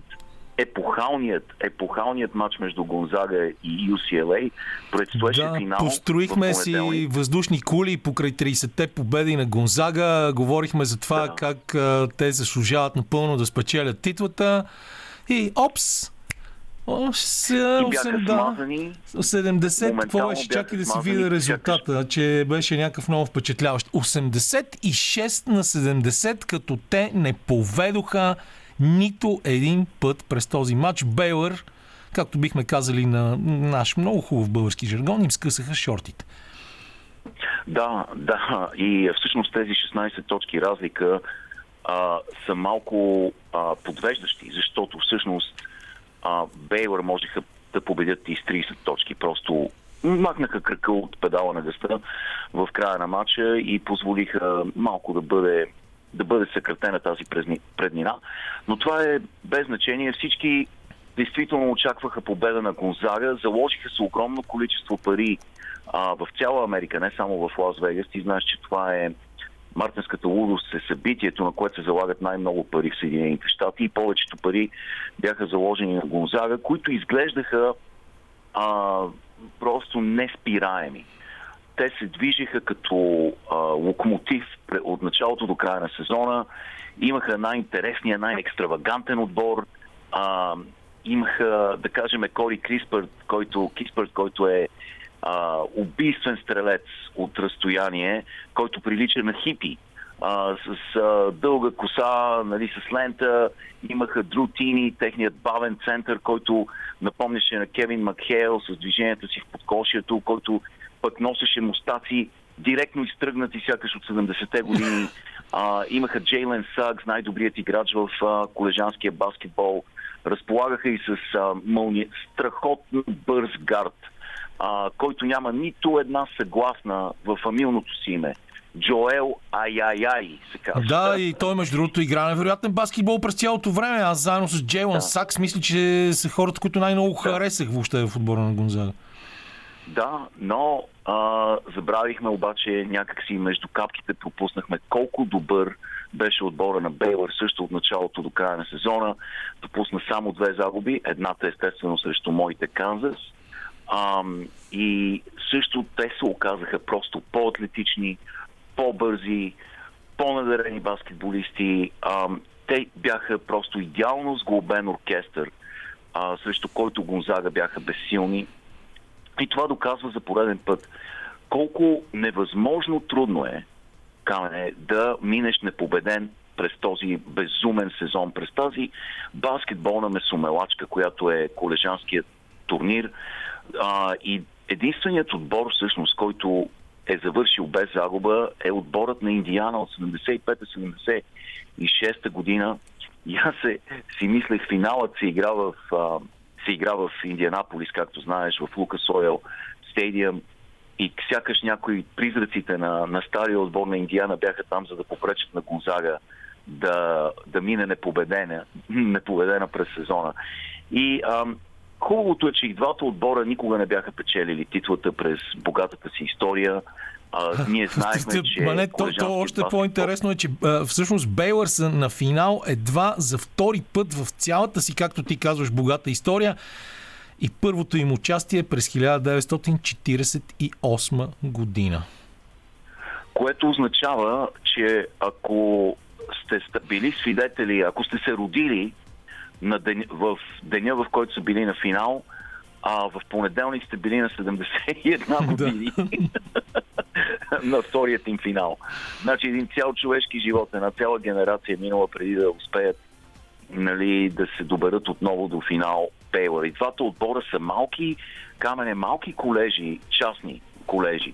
епохалният, епохалният матч между Гонзага и UCLA. Предстоеше Да, финал. построихме си въздушни кули покрай 30-те победи на Гонзага. Говорихме за това Да. как а, те заслужават напълно да спечелят титлата. И опс! О, бяха 8, да. смазани. 70, какво беше? Чакай да си видя резултата, че беше някакъв много впечатляващ. 86 на 70, като те не поведоха нито един път през този матч. Бейлър, както бихме казали на наш много хубав български жаргон, им скъсаха шортите. Да, да. И е, всъщност тези 16 точки разлика а, са малко а, подвеждащи, защото всъщност а, Бейлър можеха да победят и с 30 точки. Просто махнаха кръка от педала на гъста в края на матча и позволиха малко да бъде да бъде съкратена тази преднина. Но това е без значение. Всички действително очакваха победа на Гонзага, заложиха се огромно количество пари а, в цяла Америка, не само в Лас Вегас. Ти знаеш, че това е Мартинската лудост е събитието, на което се залагат най-много пари в Съединените щати и повечето пари бяха заложени на Гонзага, които изглеждаха а, просто неспираеми. Те се движиха като а, локомотив от началото до края на сезона. Имаха най-интересния, най-екстравагантен отбор. А, имаха, да кажем, Кори Криспърт, който, Киспърт, който е а, убийствен стрелец от разстояние, който прилича на хипи. А, с а, дълга коса, нали, с лента. Имаха Дру Тини, техният бавен център, който напомняше на Кевин Макхейл с движението си в подкошието, който пък носеше мустаци директно изтръгнати сякаш от 70-те години. А, имаха Джейлен Сагс, най-добрият играч в а, колежанския баскетбол. Разполагаха и с а, мълни... страхотно бърз гард, а, който няма нито една съгласна в фамилното си име. Джоел Ай-Ай-Ай се казва. Да, и той между другото игра невероятен баскетбол през цялото време. Аз заедно с Джейлан Да. Сакс мисля, че са хората, които най-много харесах въобще в отбора на Гонзага. Да, но а, забравихме обаче някакси между капките пропуснахме колко добър беше отбора на Бейлър също от началото до края на сезона. Допусна само две загуби, едната естествено срещу моите Канзас. Ам, и също те се оказаха просто по-атлетични, по-бързи, по-надарени баскетболисти. Ам, те бяха просто идеално сглобен оркестър, а, срещу който Гонзага бяха безсилни. И това доказва за пореден път колко невъзможно трудно е, Камене, да минеш непобеден през този безумен сезон, през тази баскетболна месомелачка, която е колежанският турнир. А, и единственият отбор, всъщност, който е завършил без загуба, е отборът на Индиана от 75-76 година. И аз се, си мислех, финалът се игра в, а, се игра в Индианаполис, както знаеш, в Лукас Ойл стадиум. И сякаш някои призраците на, на стария отбор на Индиана бяха там, за да попречат на Гонзага да, да мине непобедена, непобедена през сезона. И ам, хубавото е, че и двата отбора никога не бяха печелили титлата през богатата си история. А, ние знаехме, че... Ма не, то, то още баскетбол- по-интересно е, че а, всъщност Бейлър са на финал едва за втори път в цялата си, както ти казваш, богата история. И първото им участие е през 1948 година. което означава, че ако сте били свидетели, ако сте се родили на ден, в деня, в който са били на финал, а в понеделник сте били на 71 години. на вторият им финал. Значи един цял човешки живот, една цяла генерация минала преди да успеят нали, да се доберат отново до финал Бейлър. И двата отбора са малки, камене, малки колежи, частни колежи.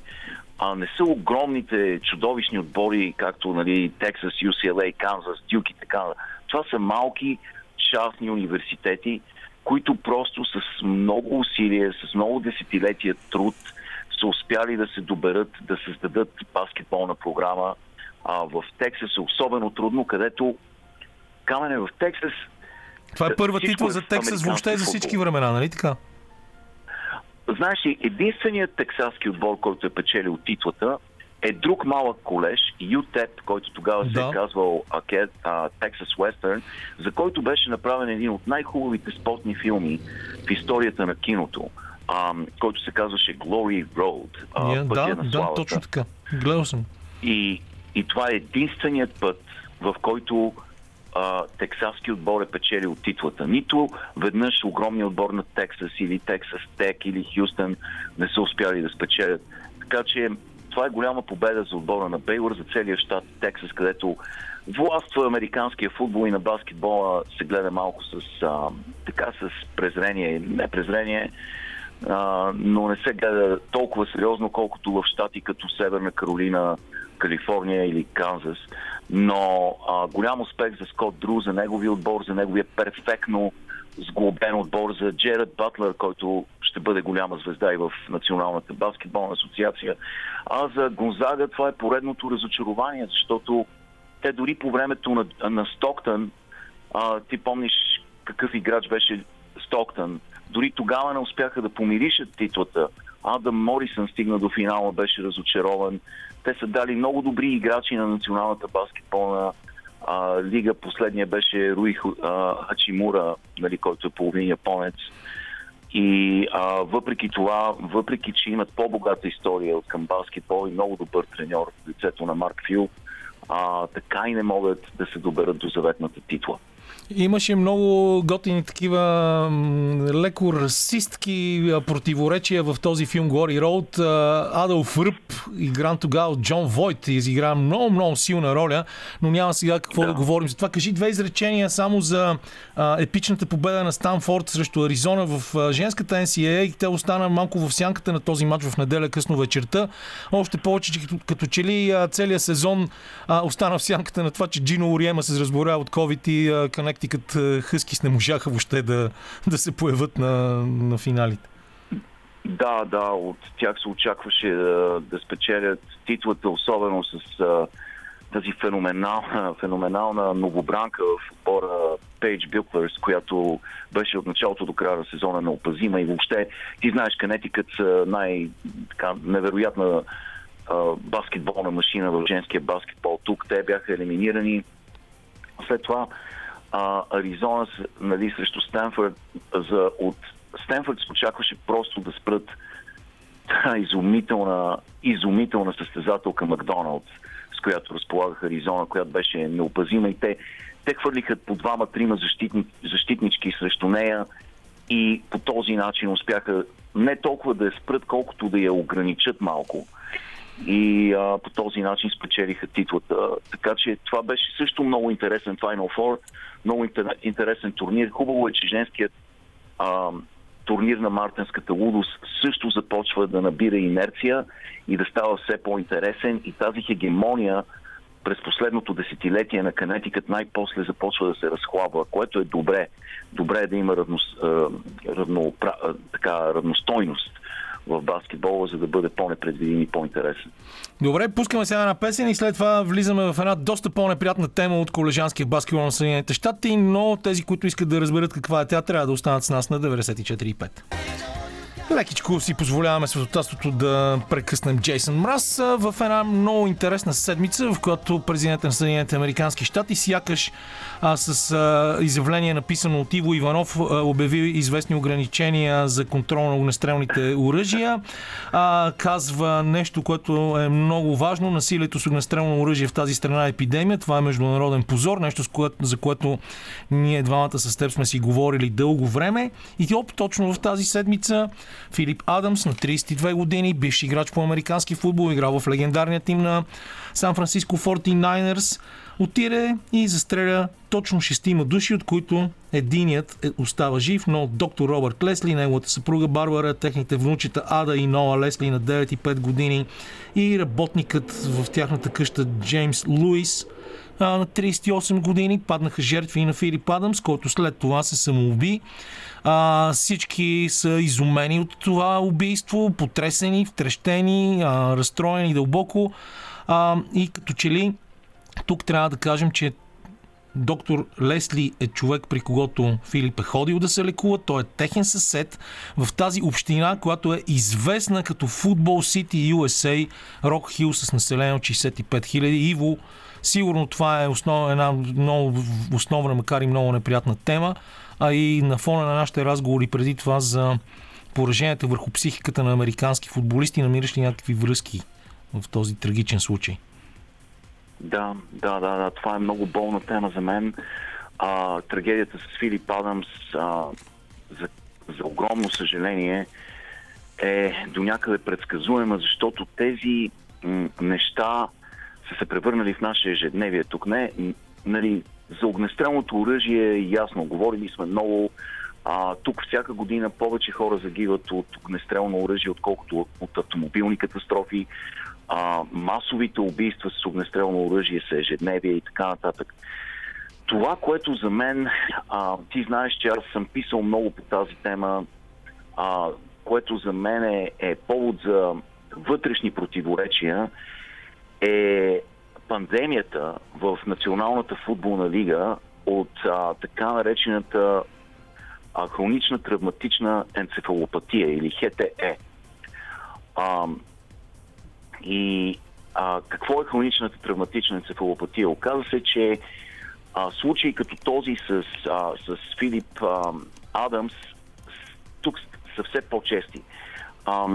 А не са огромните чудовищни отбори, както нали, Тексас, UCLA, Канзас, Дюк и така. Това са малки частни университети, които просто с много усилие, с много десетилетия труд са успяли да се доберат, да създадат баскетболна програма. А в Тексас е особено трудно, където камене в Тексас Това е първа титла е за Тексас въобще за всички футбол. времена, нали така? Знаеш ли, единственият тексаски отбор, който е печелил титлата, е друг малък колеж, UTEP, който тогава се Да. е казвал Texas Western, за който беше направен един от най-хубавите спортни филми в историята на киното, а, който се казваше Glory Road, а, пътя да, на да, славата. точно така. Гледал съм. И, и това е единственият път, в който а, тексаски отбор е печелил титлата. Нито веднъж огромният отбор на Тексас или Тексас Тек или Хюстън не са успяли да спечелят. Така че това е голяма победа за отбора на Бейлор, за целия щат Тексас, където властва американския футбол и на баскетбола се гледа малко с, а, така, с презрение, не презрение, а, но не се гледа толкова сериозно, колкото в щати като Северна Каролина, Калифорния или Канзас. Но а, голям успех за Скот Дру, за неговия отбор, за неговия перфектно сглобен отбор, за Джеред Батлер, който ще бъде голяма звезда и в Националната баскетболна асоциация. А за Гонзага това е поредното разочарование, защото те дори по времето на, на Стоктън, а, ти помниш какъв играч беше Стоктън, дори тогава не успяха да помиришат титлата. Адам Морисън стигна до финала, беше разочарован. Те са дали много добри играчи на националната баскетболна а, лига. Последния беше Руи Хачимура, нали, който е половин японец. И а, въпреки това, въпреки че имат по-богата история към баскетбол и много добър треньор в лицето на Марк Фил, а, така и не могат да се доберат до заветната титла. Имаше много готини такива леко расистки противоречия в този филм Road. А, Адолф Ръб, игран тогава от Джон Войт, изигра много, много силна роля, но няма сега какво да, Да. говорим за това. Кажи две изречения само за а, епичната победа на Станфорд срещу Аризона в а, женската NCAA и те остана малко в сянката на този матч в неделя късно вечерта. Още повече, че като, като че ли а, целият сезон а, остана в сянката на това, че Джино Ориема се разборя от COVID и а, а, Хъскис не можаха въобще да, да се появят на, на финалите. Да, да, от тях се очакваше да, да спечелят титлата, особено с а, тази феноменална, феноменална новобранка в отбора Пейдж Билклърс, която беше от началото до края на сезона неопазима и въобще ти знаеш, Канетикът най-невероятна баскетболна машина в женския баскетбол. Тук те бяха елиминирани. След това а, Аризона нали, срещу Стенфорд за, от Стенфорд се очакваше просто да спрат тази изумителна, изумителна състезателка Макдоналдс, с която разполагах Аризона, която беше неопазима и те, те хвърлиха по двама-трима защитни, защитнички срещу нея и по този начин успяха не толкова да я спрат, колкото да я ограничат малко. И а, по този начин спечелиха титлата. Така че това беше също много интересен Final Four, много интер- интересен турнир. Хубаво е, че женският а, турнир на Мартинската лудост също започва да набира инерция и да става все по-интересен и тази хегемония през последното десетилетие на Канетикът най-после започва да се разхлабва, което е добре. Добре е да има равно, равно, така, равностойност в баскетбола, за да бъде по-непредвидим и по-интересен. Добре, пускаме сега на песен и след това влизаме в една доста по-неприятна тема от колежанския баскетбол на Съединените щати, но тези, които искат да разберат каква е тя, трябва да останат с нас на 94,5. Лекичко си позволяваме светотатството да прекъснем Джейсън Мраз в една много интересна седмица, в която президентът на Съединените Американски щати сякаш а, с а, изявление написано от Иво Иванов а, обяви известни ограничения за контрол на огнестрелните оръжия. А, казва нещо, което е много важно. Насилието с огнестрелно оръжие в тази страна е епидемия. Това е международен позор, нещо с което, за което ние двамата с теб сме си говорили дълго време. И оп, точно в тази седмица Филип Адамс на 32 години, бивши играч по американски футбол, играл в легендарния тим на Сан Франциско 49ers, отиде и застреля точно шестима души, от които единият е, остава жив, но доктор Робърт Лесли, неговата съпруга Барбара, техните внучета Ада и Ноа Лесли на 9 и 5 години и работникът в тяхната къща Джеймс Луис на 38 години паднаха жертви на Филип Адамс, който след това се самоуби. А, всички са изумени от това убийство, потресени, втрещени, а, разстроени дълбоко. А, и като че ли тук трябва да кажем, че доктор Лесли е човек, при когото Филип е ходил да се лекува. Той е техен съсед в тази община, която е известна като Футбол Сити USA, Рок Хил с население от 65 000. Иво, сигурно това е основ, една много основна, макар и много неприятна тема, а и на фона на нашите разговори преди това за пораженията върху психиката на американски футболисти, намираш ли някакви връзки в този трагичен случай? Да, да, да, да. Това е много болна тема за мен. А, трагедията с Филип Адамс, а, за, за огромно съжаление, е до някъде предсказуема, защото тези м- неща са се превърнали в наше ежедневие. Тук не, нали, за огнестрелното оръжие е ясно. Говорили сме много. А, тук всяка година повече хора загиват от огнестрелно оръжие, отколкото от автомобилни катастрофи а, масовите убийства с огнестрелно оръжие са ежедневие и така нататък. Това, което за мен, а, ти знаеш, че аз съм писал много по тази тема, а, което за мен е, е повод за вътрешни противоречия, е пандемията в Националната футболна лига от а, така наречената а, хронична травматична енцефалопатия или ХТЕ. А, и а, какво е хроничната травматична енцефалопатия? Оказва се, че а, случаи като този с, а, с Филип а, Адамс тук са все по-чести. А,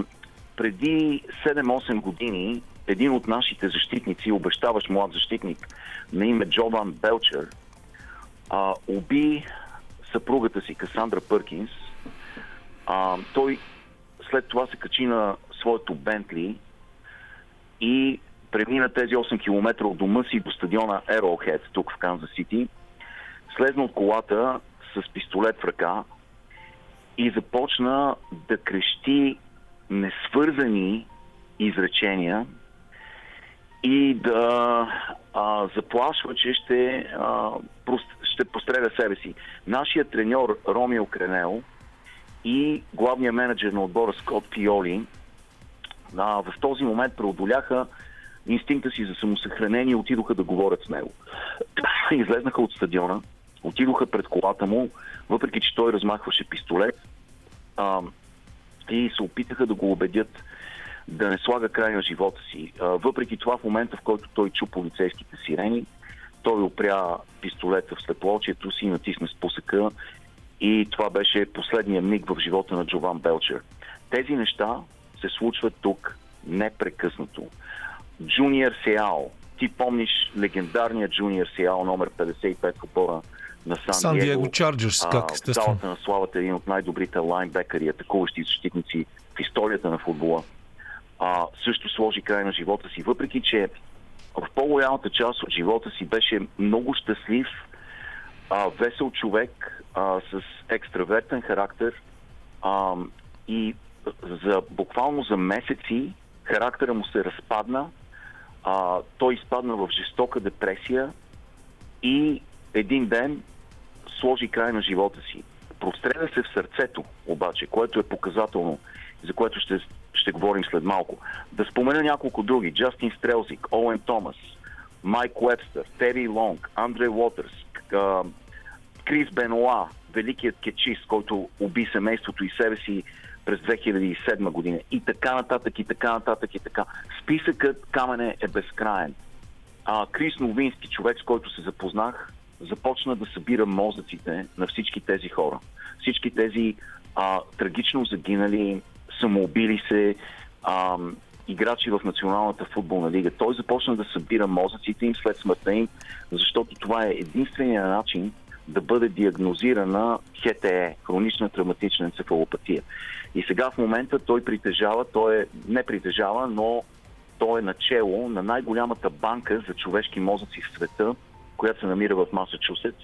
преди 7-8 години един от нашите защитници, обещаващ млад защитник на име Джован Белчер, а, уби съпругата си Касандра Пъркинс. А, той след това се качи на своето Бентли и премина тези 8 км от дома си до стадиона Arrowhead, тук в Канзас Сити, слезна от колата с пистолет в ръка и започна да крещи несвързани изречения и да а, заплашва, че ще, а, ще постреля себе си. Нашият треньор Ромио Кренел и главният менеджер на отбора Скот Пиоли а, в този момент преодоляха инстинкта си за самосъхранение и отидоха да говорят с него. Излезнаха от стадиона, отидоха пред колата му, въпреки че той размахваше пистолет а, и се опитаха да го убедят да не слага край на живота си. Въпреки това, в момента, в който той чу полицейските сирени, той опря пистолета в светлоочието си и натисна спусъка и това беше последния миг в живота на Джован Белчер. Тези неща се случват тук непрекъснато. Джуниор Сеал. Ти помниш легендарния Джуниор Сеал, номер 55 в отбора на Сан, Сан Диего Чарджерс, как естествено. Залата на славата е един от най-добрите лайнбекъри, атакуващи защитници в историята на футбола. А, също сложи край на живота си, въпреки че в по-голямата част от живота си беше много щастлив, а, весел човек а, с екстравертен характер а, и за буквално за месеци характера му се разпадна, а, той изпадна в жестока депресия и един ден сложи край на живота си. Простреля се в сърцето, обаче, което е показателно, за което ще, ще говорим след малко. Да спомена няколко други. Джастин Стрелзик, Оуен Томас, Майк Уебстър, Тери Лонг, Андре Уотърс, Крис Бенуа, великият кечист, който уби семейството и себе си през 2007 година и така нататък, и така нататък, и така. Списъкът камене е безкраен. А, Крис Новински, човек с който се запознах, започна да събира мозъците на всички тези хора. Всички тези а, трагично загинали, самоубили се, а, играчи в Националната футболна лига. Той започна да събира мозъците им след смъртта им, защото това е единствения начин да бъде диагнозирана ХТЕ, хронична травматична енцефалопатия. И сега в момента той притежава, той е, не притежава, но той е начело на най-голямата банка за човешки мозъци в света, която се намира в Масачусетс.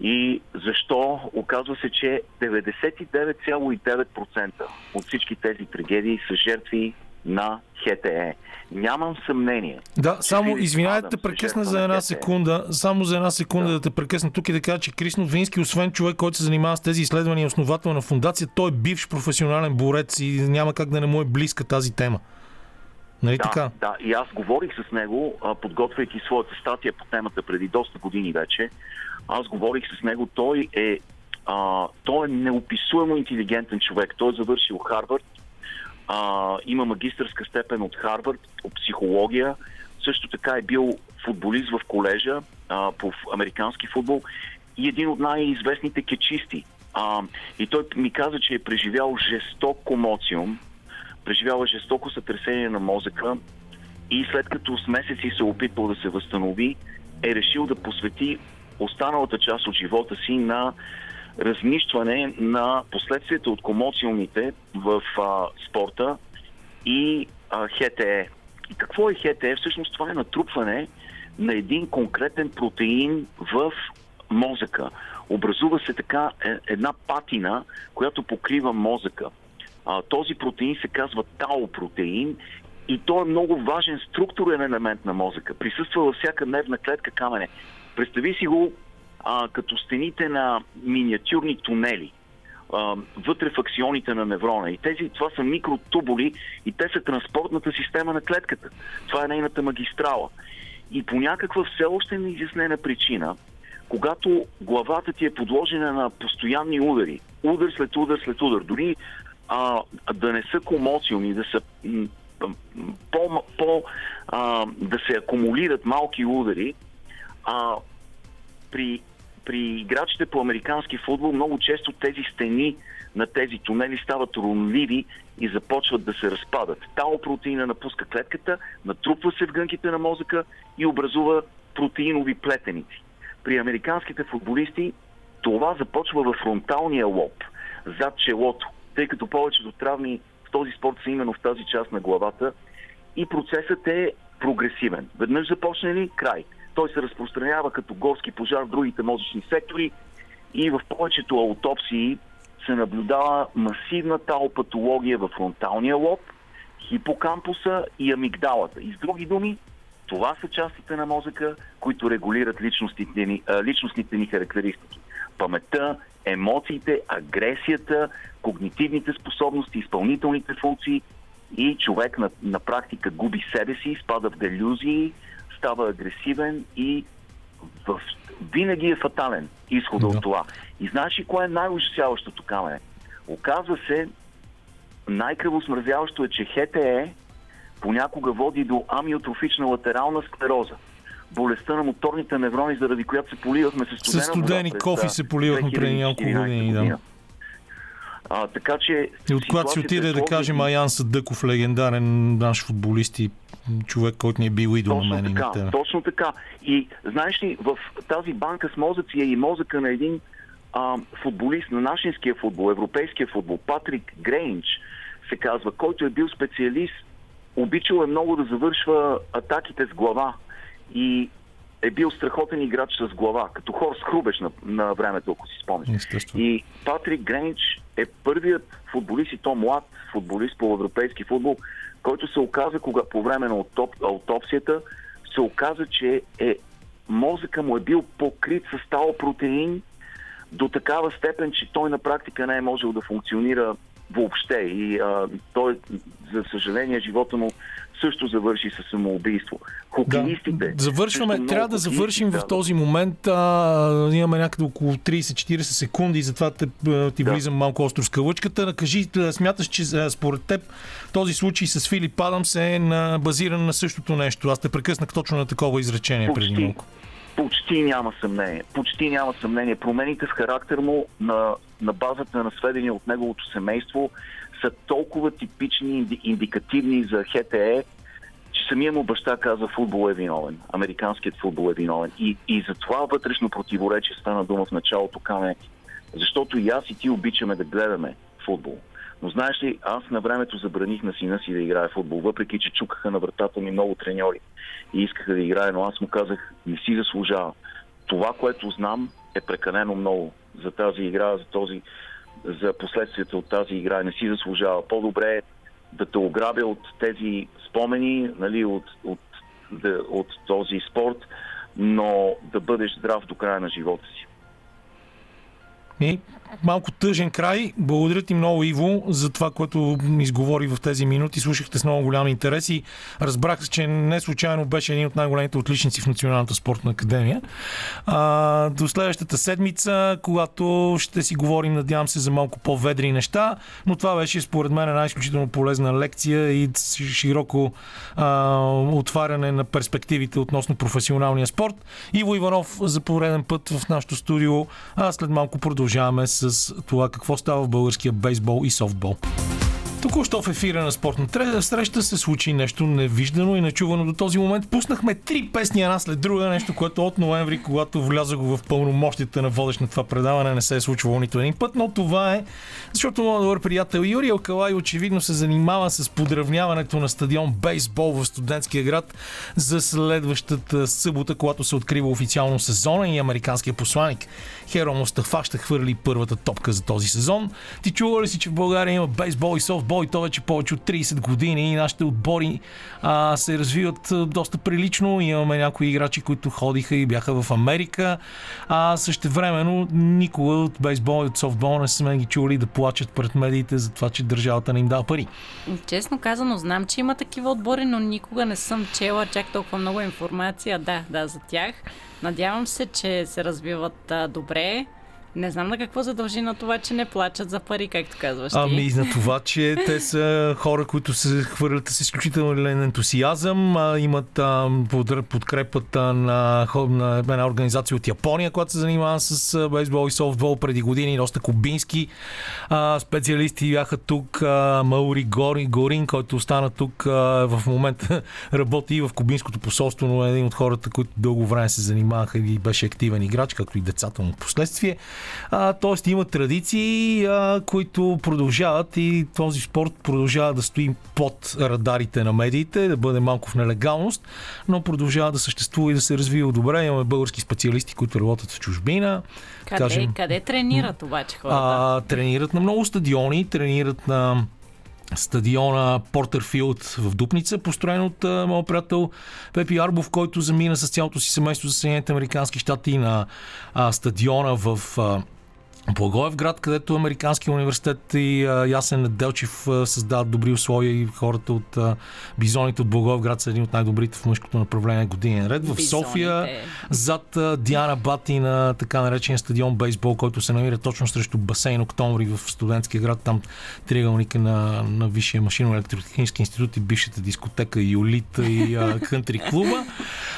И защо? Оказва се, че 99,9% от всички тези трагедии са жертви на ХТЕ. Нямам съмнение. Да, само Филип извинявай да прекъсна е за една на ХТЕ. секунда. Само за една секунда да. те прекъсна тук и да кажа, че Крис Новински, освен човек, който се занимава с тези изследвания и основател на фундация, той е бивш професионален борец и няма как да не му е близка тази тема. Нали Да, така? да, и аз говорих с него, подготвяйки своята статия по темата преди доста години вече. Аз говорих с него. Той е, а, той е неописуемо интелигентен човек. Той е завършил Харвард, а, има магистърска степен от Харвард по психология. Също така е бил футболист в колежа а, по американски футбол и един от най-известните кечисти. А, и той ми каза, че е преживял жесток комоциум, преживява жестоко сътресение на мозъка и след като с месеци се е опитвал да се възстанови, е решил да посвети останалата част от живота си на разнищване на последствията от комоциумите в а, спорта и а, ХТЕ. И какво е ХТЕ? Всъщност това е натрупване на един конкретен протеин в мозъка. Образува се така е- една патина, която покрива мозъка. А, този протеин се казва тау протеин и той е много важен структурен елемент на мозъка. Присъства във всяка нервна клетка камене. Представи си го а, като стените на миниатюрни тунели а, вътре в аксионите на неврона. И тези, това са микротубули и те са транспортната система на клетката. Това е нейната магистрала. И по някаква все още неизяснена причина, когато главата ти е подложена на постоянни удари, удар след удар след удар, дори а, да не са комоциуми, да са по, по а, да се акумулират малки удари, а, при, при играчите по американски футбол много често тези стени на тези тунели стават ронливи и започват да се разпадат. Тао протеина напуска клетката, натрупва се в гънките на мозъка и образува протеинови плетеници. При американските футболисти това започва в фронталния лоб, зад челото, тъй като повечето травми в този спорт са именно в тази част на главата и процесът е прогресивен. Веднъж започне ли, край. Той се разпространява като горски пожар в другите мозъчни сектори и в повечето аутопсии се наблюдава масивна таопатология в фронталния лоб, хипокампуса и амигдалата. И с други думи, това са частите на мозъка, които регулират личностните ни, личностните ни характеристики. Паметта, емоциите, агресията, когнитивните способности, изпълнителните функции и човек на, на практика губи себе си, спада в делюзии, става агресивен и в... винаги е фатален изхода Да. от това. И знаеш ли кое е най-ужасяващото камене? Оказва се, най-кръвосмразяващо е, че ХТЕ понякога води до амиотрофична латерална склероза. Болестта на моторните неврони, заради която се поливахме с студена С студени вода кофи се поливахме преди няколко 2014 години, да. А, така че... И от когато си ситуацията отиде е да кажем Аян Съдъков, легендарен наш футболист и човек, който ни е бил на Точно мен и на така, тебе. точно така. И знаеш ли, в тази банка с мозъци е и мозъка на един а, футболист на нашинския футбол, европейския футбол, Патрик Грейнч се казва, който е бил специалист, обичал е много да завършва атаките с глава и е бил страхотен играч с глава, като Хорст Хрубеш на, на времето, ако си спомняш. И Патрик Грейнч е първият футболист и то млад футболист по европейски футбол, който се оказа, кога по време на аутоп, аутопсията, се оказа, че е, мозъка му е бил покрит с таопротеин до такава степен, че той на практика не е можел да функционира въобще. И а, той, за съжаление, живота му също завърши с самоубийство. Хокеистите. Да, завършваме. също Трябва да завършим хокеисти в този момент. А, имаме някъде около 30-40 секунди, затова те, ти Да. влизам малко остро с кълъчката. Кажи, смяташ, че според теб този случай с Филип Адамс е на, базиран на същото нещо. Аз те прекъснах точно на такова изречение преди Почти. малко. Почти няма съмнение. Почти няма съмнение. Промените в характер му на, на базата на сведения от неговото семейство са толкова типични, инди, индикативни за ХТЕ, че самия му баща каза футбол е виновен. Американският футбол е виновен. И, и за това вътрешно противоречие стана дума в началото, Каме. Защото и аз и ти обичаме да гледаме футбол. Но знаеш ли, аз на времето забраних на сина си да играе футбол, въпреки че чукаха на вратата ми много треньори и искаха да играе, но аз му казах, не си заслужава. Това, което знам, е прекалено много за тази игра, за, този, за последствията от тази игра. Не си заслужава. По-добре да те ограбя от тези спомени, нали, от, от, от, от този спорт, но да бъдеш здрав до края на живота си. И малко тъжен край. Благодаря ти много, Иво, за това, което изговори в тези минути. Слушахте с много голям интерес и разбрах, че не случайно беше един от най-големите отличници в Националната спортна академия. А, до следващата седмица, когато ще си говорим, надявам се, за малко по-ведри неща, но това беше според мен една изключително полезна лекция и широко а, отваряне на перспективите относно професионалния спорт. Иво Иванов за пореден път в нашото студио, а след малко продължаваме с това какво става в българския бейсбол и софтбол. Току-що в ефира на спортна среща се случи нещо невиждано и нечувано до този момент. Пуснахме три песни една след друга, нещо, което от ноември, когато влязох в пълномощите на водещ на това предаване, не се е случвало нито един път, но това е, защото моят добър приятел Юрий Алкалай очевидно се занимава с подравняването на стадион бейсбол в студентския град за следващата събота, когато се открива официално сезона и американския посланник Херо Мустафа ще хвърли първата топка за този сезон. Ти чува ли си, че в България има бейсбол и софтбол и то вече повече от 30 години и нашите отбори а, се развиват доста прилично. Имаме някои играчи, които ходиха и бяха в Америка. А също времено никога от бейсбол и от софтбол не сме ги чули да плачат пред медиите за това, че държавата не им дава пари. Честно казано, знам, че има такива отбори, но никога не съм чела чак толкова много информация. Да, да, за тях. Надявам се, че се развиват а, добре. Не знам на какво задължи на това, че не плачат за пари, както казваш ти. Ами на това, че те са хора, които се хвърлят с изключителен ентусиазъм, а, имат а, под, подкрепата на, на една организация от Япония, която се занимава с бейсбол и софтбол преди години, доста кубински а, специалисти бяха тук. А, Маури Гори, Горин, който остана тук а, в момента работи и в кубинското посолство, но е един от хората, които дълго време се занимаваха и беше активен играч, както и децата му последствие. А, тоест има традиции, а, които продължават и този спорт продължава да стои под радарите на медиите, да бъде малко в нелегалност, но продължава да съществува и да се развива добре. Имаме български специалисти, които работят в чужбина. Къде, кажем, къде тренират обаче хората? А, тренират на много стадиони, тренират на стадиона Портърфилд в Дупница, построен от моят приятел Пепи Арбов, който замина с цялото си семейство за Съединените Американски щати на а, стадиона в а, Благоевград, където Американския университет и а, Ясен Делчев а, създават добри условия и хората от а, бизоните от Благоевград са един от най-добрите в мъжкото направление години ред. В София зад а, Диана Бати на така наречения стадион бейсбол, който се намира точно срещу басейн Октомври в студентския град, там триъгълника на, на Висшия машино електротехнически институт и бившата дискотека Юлита и а, кънтри клуба.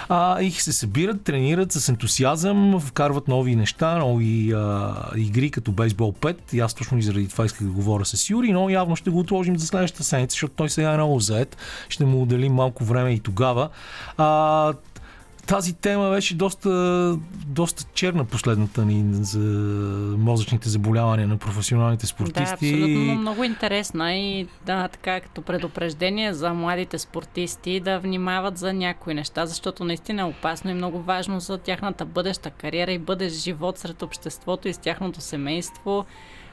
А, и се събират, тренират с ентусиазъм, вкарват нови неща, нови а, игри игри като бейсбол 5. И аз точно и заради това исках да говоря с Юри, но явно ще го отложим за следващата седмица, защото той сега е много заед. Ще му отделим малко време и тогава. А, тази тема беше доста, доста черна последната ни за мозъчните заболявания на професионалните спортисти. Да, абсолютно много интересна и да, така като предупреждение за младите спортисти да внимават за някои неща, защото наистина е опасно и много важно за тяхната бъдеща кариера и бъдещ живот сред обществото и с тяхното семейство.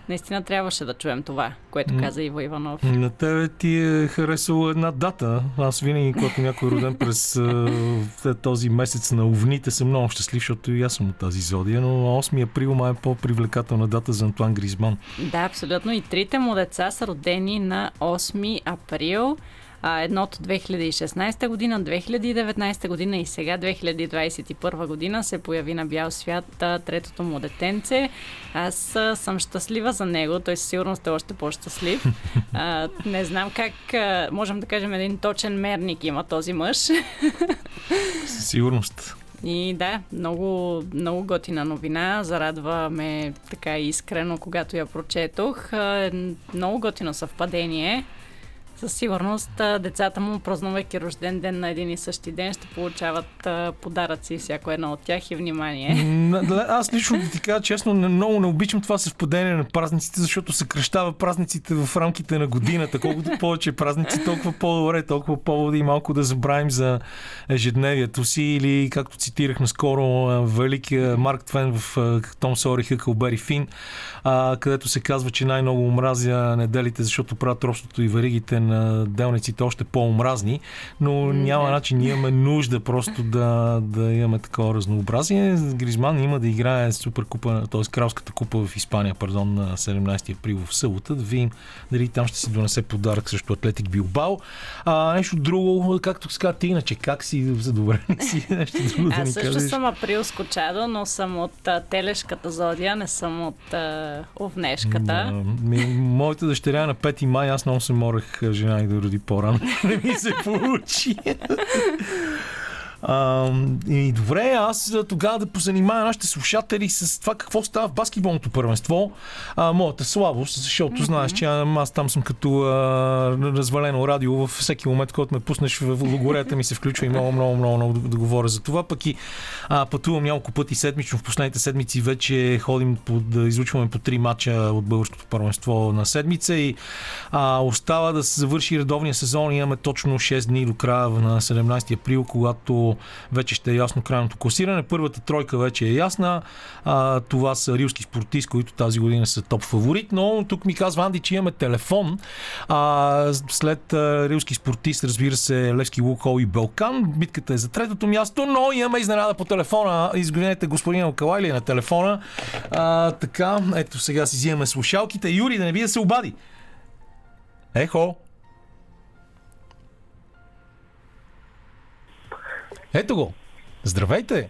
Наистина трябваше да чуем това, което каза Иво Иванов. На тебе ти е харесало една дата. Аз винаги, когато някой е роден през този месец на овните, съм много щастлив, защото и аз съм от тази зодия, но 8 април май е по-привлекателна дата за Антуан Гризман. Да, абсолютно. И трите му деца са родени на 8 април а, едното 2016 година, 2019 година и сега 2021 година се появи на бял свят а, третото му детенце. Аз а, съм щастлива за него, той със сигурност е още по-щастлив. А, не знам как а, можем да кажем един точен мерник има този мъж. Със сигурност. И да, много, много готина новина. Зарадва ме така искрено, когато я прочетох. Много готино съвпадение Със сигурност децата му, празнувайки рожден ден на един и същи ден, ще получават подаръци, всяко едно от тях и внимание. Аз лично ти кажа честно, много не обичам това съвпадение на празниците, защото съкръщава празниците в рамките на годината. Колкото повече празници, толкова по-добре, толкова поводи малко да забравим за ежедневието си или, както цитирах наскоро, великия Марк Твен в Том Сори Хъкълбери Фин, където се казва, че най-много омразя неделите, защото правят робството и веригите на делниците още по-омразни, но няма начин, ние имаме нужда просто да, да имаме такова разнообразие. Гризман има да играе супер купа, т.е. кралската купа в Испания, пардон, на 17 април в събота, да видим дали там ще си донесе подарък срещу Атлетик Билбао. А, нещо друго, както се казва ти, иначе как си, за добре ли си, нещо друго да Аз също кажеш. съм априлско чадо, но съм от а, телешката зодия, не съм от а, овнешката. Да, ми, моята дъщеря е на 5 май, аз много се морех жена и да роди по-рано. Не ми се получи. А, и добре, аз тогава да позанимая нашите слушатели с това какво става в баскетболното първенство. А, моята слабост, защото знаеш, че аз там съм като а, развалено радио във всеки момент, който ме пуснеш в логорета ми се включва и много, много, много, много да, да говоря за това. Пък и а, пътувам няколко пъти седмично. В последните седмици вече ходим по, да излучваме по три мача от българското първенство на седмица и а, остава да се завърши редовния сезон. Имаме точно 6 дни до края на 17 април, когато вече ще е ясно крайното класиране. Първата тройка вече е ясна. А, това са рилски спортисти, които тази година са топ фаворит, но тук ми казва Анди, че имаме телефон. А, след а, рилски спортист, разбира се, Левски Лукол и Балкан. Битката е за третото място, но имаме изненада по телефона. Изгонете господин Алкалайли е на телефона. А, така, ето сега си взимаме слушалките. Юри, да не би да се обади. Ехо. Ето го. Здравейте.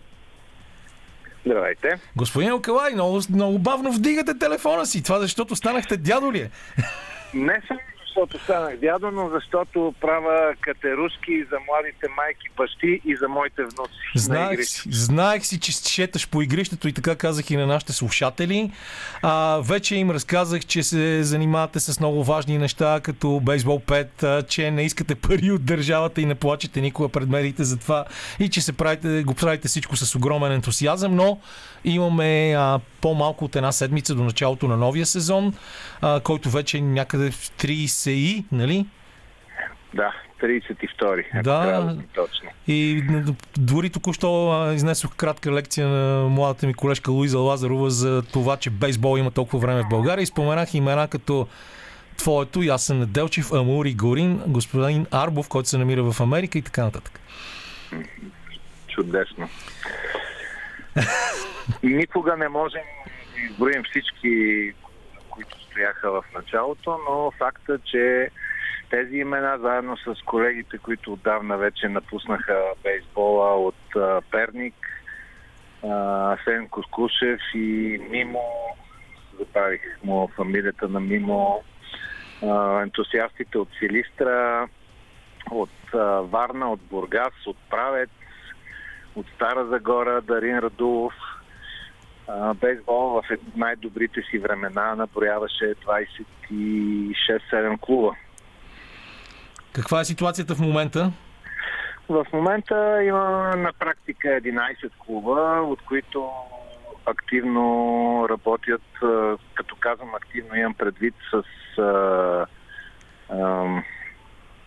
Здравейте. Господин Алкалай, много, много бавно вдигате телефона си. Това защото станахте дядо ли е? Не само защото станах дядо, но защото правя катерушки за младите майки, бащи и за моите на Знаех си, знаех си, че шеташ по игрището и така казах и на нашите слушатели. А, вече им разказах, че се занимавате с много важни неща, като бейсбол 5, а, че не искате пари от държавата и не плачете никога пред медиите за това и че се правите, го правите всичко с огромен ентусиазъм, но имаме а, по-малко от една седмица до началото на новия сезон, а, който вече някъде в 30 и, нали? Да, 32-ри. ако Да. да точно. И дори току-що изнесох кратка лекция на младата ми колежка Луиза Лазарова за това, че бейсбол има толкова време в България и споменах имена като твоето, Ясен Неделчев, Амури Горин, господин Арбов, който се намира в Америка и така нататък. Чудесно. Никога не можем да изброим всички, които стояха в началото, но факта, че тези имена, заедно с колегите, които отдавна вече напуснаха бейсбола от а, Перник, а, Асен Коскушев и Мимо, забравих му фамилията на Мимо, а, ентусиастите от Силистра, от а, Варна, от Бургас, от Правец, от Стара Загора, Дарин Радулов. Бейсбол в най-добрите си времена наброяваше 26-7 клуба. Каква е ситуацията в момента? В момента има на практика 11 клуба, от които активно работят, като казвам активно имам предвид с а,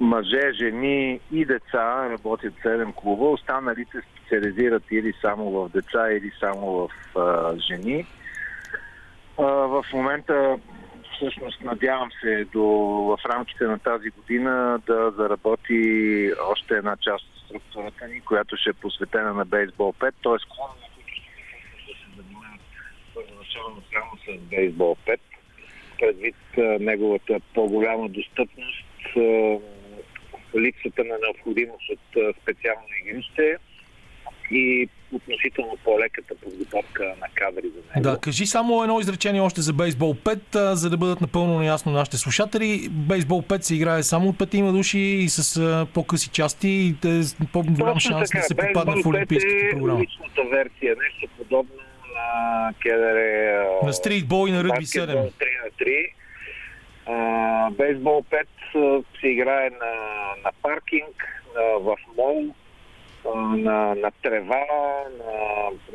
мъже, жени и деца работят 7 клуба. Останалите специализират или само в деца, или само в а, жени. А, в момента всъщност надявам се до, в рамките на тази година да заработи още една част от структурата ни, която ще е посветена на бейсбол 5, т.е. клубове, които ще се занимават първоначално само с бейсбол 5, предвид неговата по-голяма достъпност, липсата на необходимост от специално игрище и относително по-леката подготовка на кадри за него. Да, кажи само едно изречение още за бейсбол 5, а, за да бъдат напълно наясно нашите слушатели. Бейсбол 5 се играе само от петима души и с по-къси части и те по-голям шанс да така. се попадне в Олимпийската е програма. Личната версия, нещо подобно на КДР. На стритбол и на ръгби баскетбол 7. 3 на 3. А, бейсбол 5 а, се играе на, на паркинг, а, в мол, на, на трева, на,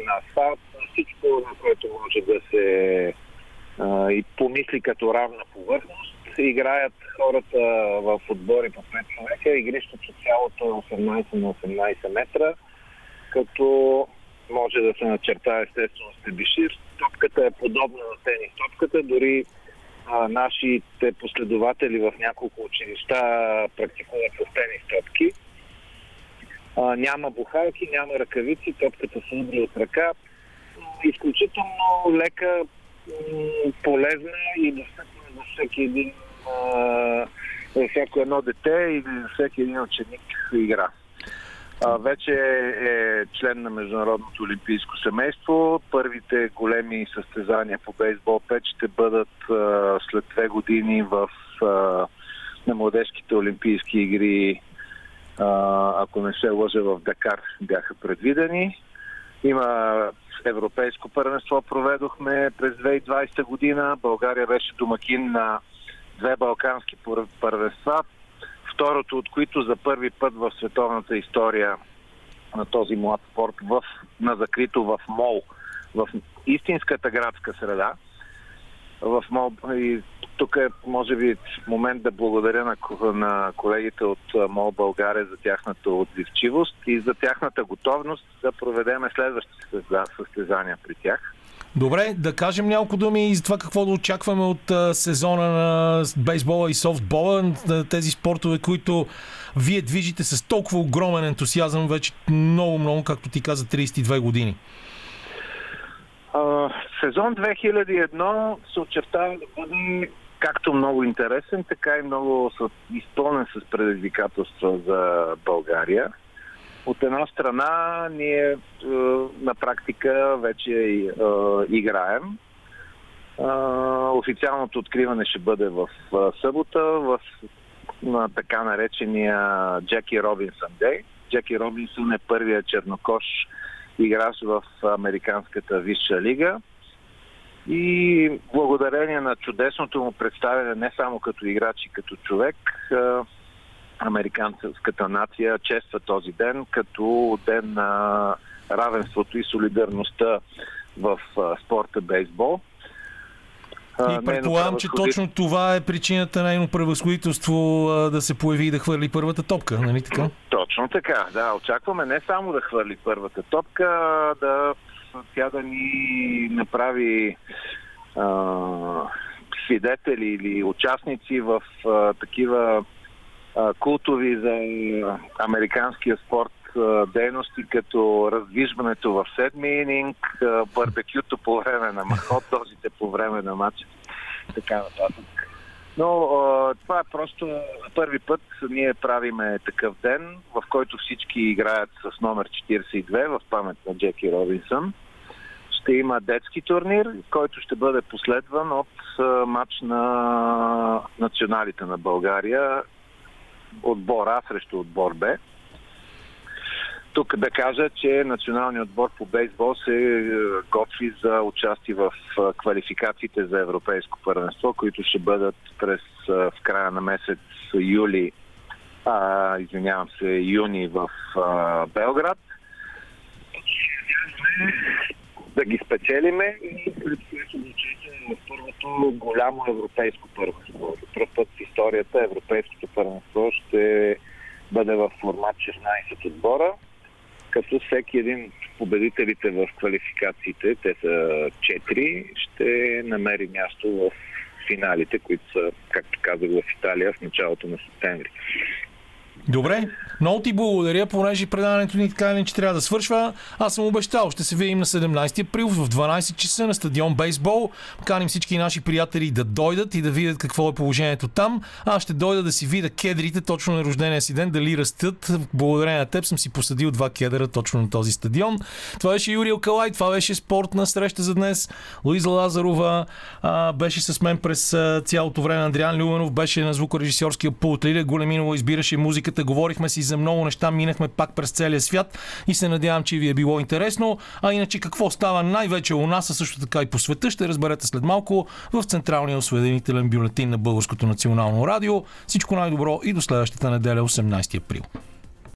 на асфалт, на всичко, на което може да се а, и помисли като равна повърхност. Играят хората в отбори по 5 човека. Игрището цялото е 18 на 18 метра, като може да се начертае естествено с тебишир. Топката е подобна на тенис топката, дори а, нашите последователи в няколко училища практикуват с топки. А, няма бухалки, няма ръкавици, топката се удри от ръка. Изключително лека, полезна и достъпна за всеки един, а, всяко едно дете или за всеки един ученик игра. Вече е член на Международното олимпийско семейство. Първите големи състезания по бейсбол 5 ще бъдат след две години в на младежките олимпийски игри, ако не се лъжа, в Дакар бяха предвидени. Има европейско първенство, проведохме през 2020 година. България беше домакин на две балкански пър- първенства, второто от които за първи път в световната история на този млад спорт в, на закрито в МОЛ, в истинската градска среда. В МОЛ, и тук е, може би, момент да благодаря на, на колегите от МОЛ България за тяхната отзивчивост и за тяхната готовност да проведеме следващи състеза- състезания при тях. Добре, да кажем няколко думи и за това какво да очакваме от а, сезона на бейсбола и софтбола, на тези спортове, които вие движите с толкова огромен ентусиазъм вече много, много, както ти каза, 32 години. А, сезон 2001 се очертава да бъде както много интересен, така и много изпълнен с предизвикателства за България. От една страна ние е, на практика вече е, играем. Е, официалното откриване ще бъде в събота в на така наречения Джеки Робинсън Дей. Джеки Робинсън е първият чернокош играч в Американската висша лига. И благодарение на чудесното му представяне не само като играч и като човек, американската нация чества този ден като ден на равенството и солидарността в спорта бейсбол. И предполагам, че точно това е причината нейно превъзходителство а, да се появи и да хвърли първата топка, нали така? Точно така, да. Очакваме не само да хвърли първата топка, да тя да ни направи а, свидетели или участници в а, такива култови за американския спорт дейности, като раздвижването в седми ининг, барбекюто по време на махот, дозите по време на матч, така нататък. Но това е просто първи път ние правиме такъв ден, в който всички играят с номер 42 в памет на Джеки Робинсън. Ще има детски турнир, който ще бъде последван от матч на националите на България, отбор А срещу отбор Б. Тук да кажа, че националният отбор по бейсбол се е, готви за участие в а, квалификациите за европейско първенство, които ще бъдат през а, в края на месец юли, а, извинявам се, юни в а, Белград. Да ги спечелиме и след което да първото голямо европейско първенство. За първ път в историята европейското първенство ще бъде в формат 16 отбора като всеки един от победителите в квалификациите, те са 4, ще намери място в финалите, които са, както казах, в Италия в началото на септември. Добре, много ти благодаря, понеже предаването ни така или иначе трябва да свършва. Аз съм обещал, ще се видим на 17 април в 12 часа на стадион Бейсбол. Каним всички наши приятели да дойдат и да видят какво е положението там. Аз ще дойда да си видя кедрите точно на рождения си ден, дали растат. Благодарение на теб съм си посадил два кедъра точно на този стадион. Това беше Юрий Алкалай, това беше спортна среща за днес. Луиза Лазарова а, беше с мен през цялото време. Андриан Любенов беше на звукорежисьорския пулт. Лилия Големинова избираше музиката. Битката, говорихме си за много неща, минахме пак през целия свят и се надявам, че ви е било интересно. А иначе какво става най-вече у нас, а също така и по света, ще разберете след малко в Централния осведомителен бюлетин на Българското национално радио. Всичко най-добро и до следващата неделя, 18 април.